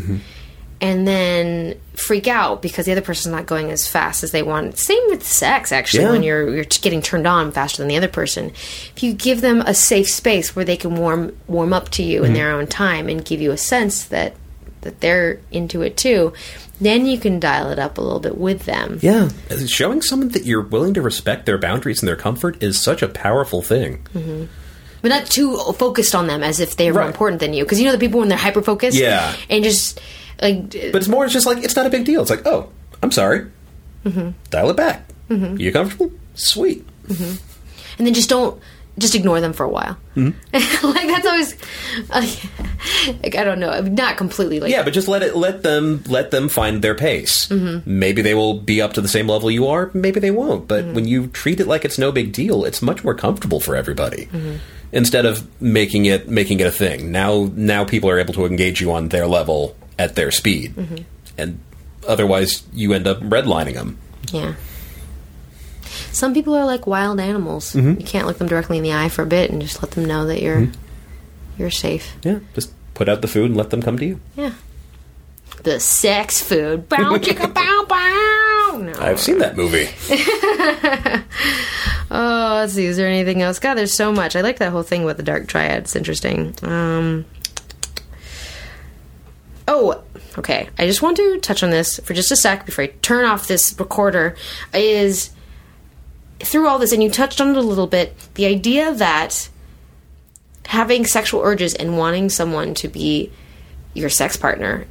and then freak out because the other person's not going as fast as they want. Same with sex, actually, Yeah. when you're you're getting turned on faster than the other person. If you give them a safe space where they can warm warm up to you in mm-hmm. their own time and give you a sense that that they're into it too, then you can dial it up a little bit with them. Yeah, showing someone that you're willing to respect their boundaries and their comfort is such a powerful thing. Mm-hmm. but not too focused on them as if they're more important than you. Because you know the people when they're hyper focused, Yeah. and just like But it's more It's just like it's not a big deal. It's like, oh, I'm sorry. Mm-hmm. Dial it back. Mm-hmm. You comfortable? Sweet. Mm-hmm. and then just don't just ignore them for a while. Mm-hmm. like that's always like I don't know, not completely like Yeah, but just let it let them let them find their pace. Mm-hmm. Maybe they will be up to the same level you are. Maybe they won't. But when you treat it like it's no big deal, it's much more comfortable for everybody. Instead of making it making it a thing. Now now people are able to engage you on their level at their speed, mm-hmm. and otherwise you end up redlining them. yeah. Some people are like wild animals. Mm-hmm. You can't look them directly in the eye for a bit and just let them know that you're mm-hmm. you're safe. Yeah, just put out the food and let them come to you. Yeah. The sex food. Bow chicka bow bow. No. I've seen that movie. Oh, let's see. Is there anything else? God, there's so much. I like that whole thing with the dark triad. It's interesting. Um, oh, okay. I just want to touch on this for just a sec before I turn off this recorder. Is through all this, and you touched on it a little bit, the idea that having sexual urges and wanting someone to be your sex partner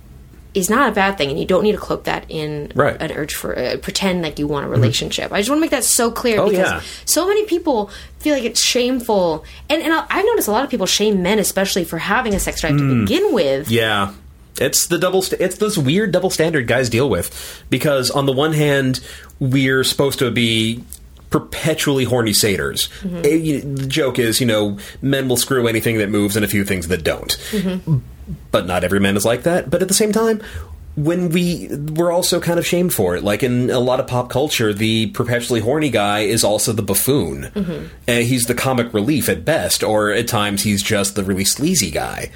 is not a bad thing, and you don't need to cloak that in Right. Mm-hmm. an urge for uh, pretend like you want a relationship. I just want to make that so clear Oh, because yeah. so many people feel like it's shameful, and and I- I've noticed a lot of people shame men, especially for having a sex drive to begin with. Mm. Yeah. It's the double. St- it's this weird double standard guys deal with because on the one hand we're supposed to be perpetually horny satyrs. Eh, you- the joke is, you know, men will screw anything that moves and a few things that don't. But not every man is like that. But at the same time. When we we're also kind of shamed for it, like in a lot of pop culture, the perpetually horny guy is also the buffoon. Uh, he's the comic relief at best, or at times he's just the really sleazy guy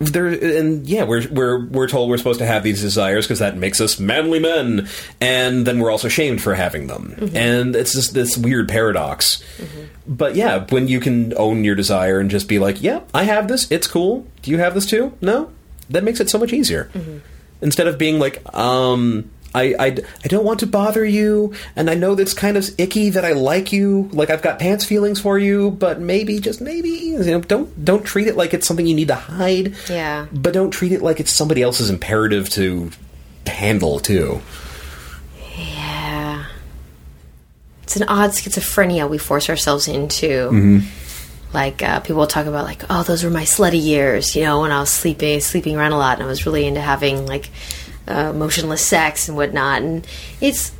there and yeah we're we're we're told we're supposed to have these desires because that makes us manly men and then we're also shamed for having them. Mm-hmm. And it's just this weird paradox. Mm-hmm. But yeah when you can own your desire and just be like yeah i have this. It's cool. Do you have this too? No? That makes it so much easier. Mm-hmm. Instead of being like um I, I, I don't want to bother you, and I know that's kind of icky that I like you, like I've got pants feelings for you, but maybe, just maybe, you know, don't don't treat it like it's something you need to hide. Yeah. But don't treat it like it's somebody else's imperative to handle too. Yeah. It's an odd schizophrenia we force ourselves into. Mm-hmm. Like uh, people talk about, like, oh, those were my slutty years. You know, when I was sleeping, sleeping around a lot, and I was really into having like uh, motionless sex and whatnot. And it's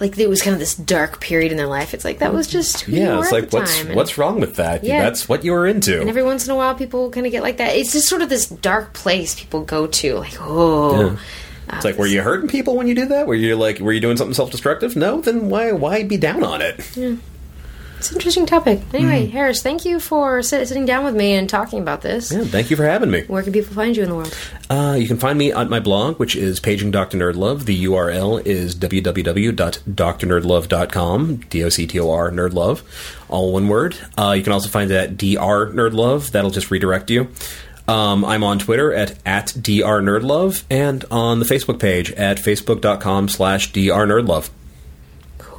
like it was kind of this dark period in their life. It's like that was just who you Yeah, it's like what's. And- what's wrong with that? Yeah. That's what you were into. and every once in a while, people kind of get like that. It's just sort of this dark place people go to. Like, oh, Yeah. It's like, were you hurting people when you did that? Were you like, were you doing something self-destructive? No, then why why be down on it? It's an interesting topic. Anyway, Mm. Harris, thank you for sit- sitting down with me and talking about this. Yeah, thank you for having me. Where can people find you in the world? Uh, you can find me on my blog, which is Paging Dr. Nerdlove. The URL is www.drnerdlove.com, D-O-C-T-O-R, Nerdlove, all one word. Uh, you can also find that at Dr. Nerdlove. That'll just redirect you. Um, I'm on Twitter at, at drnerdlove and on the Facebook page at facebook.com slash DR drnerdlove.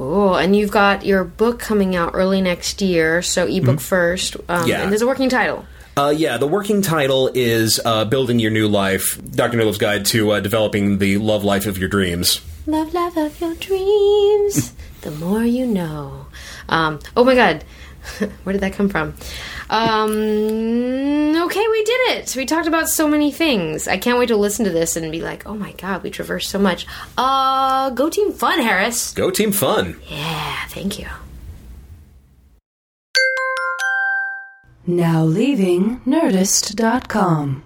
Cool. And you've got your book coming out early next year, so ebook first. Um, Mm-hmm. Yeah. And there's a working title. Uh, yeah, the working title is uh, Building Your New Life, Dr. Nerdlove's Guide to uh, Developing the Love Life of Your Dreams. Love, love of your dreams. the more you know. Um, oh my god. Where did that come from? Um, okay, we did it. We talked about so many things. I can't wait to listen to this and be like, oh my god, we traversed so much. Uh, go team fun, Harris. Go Team Fun! Yeah, thank you. Now leaving Nerdist.com.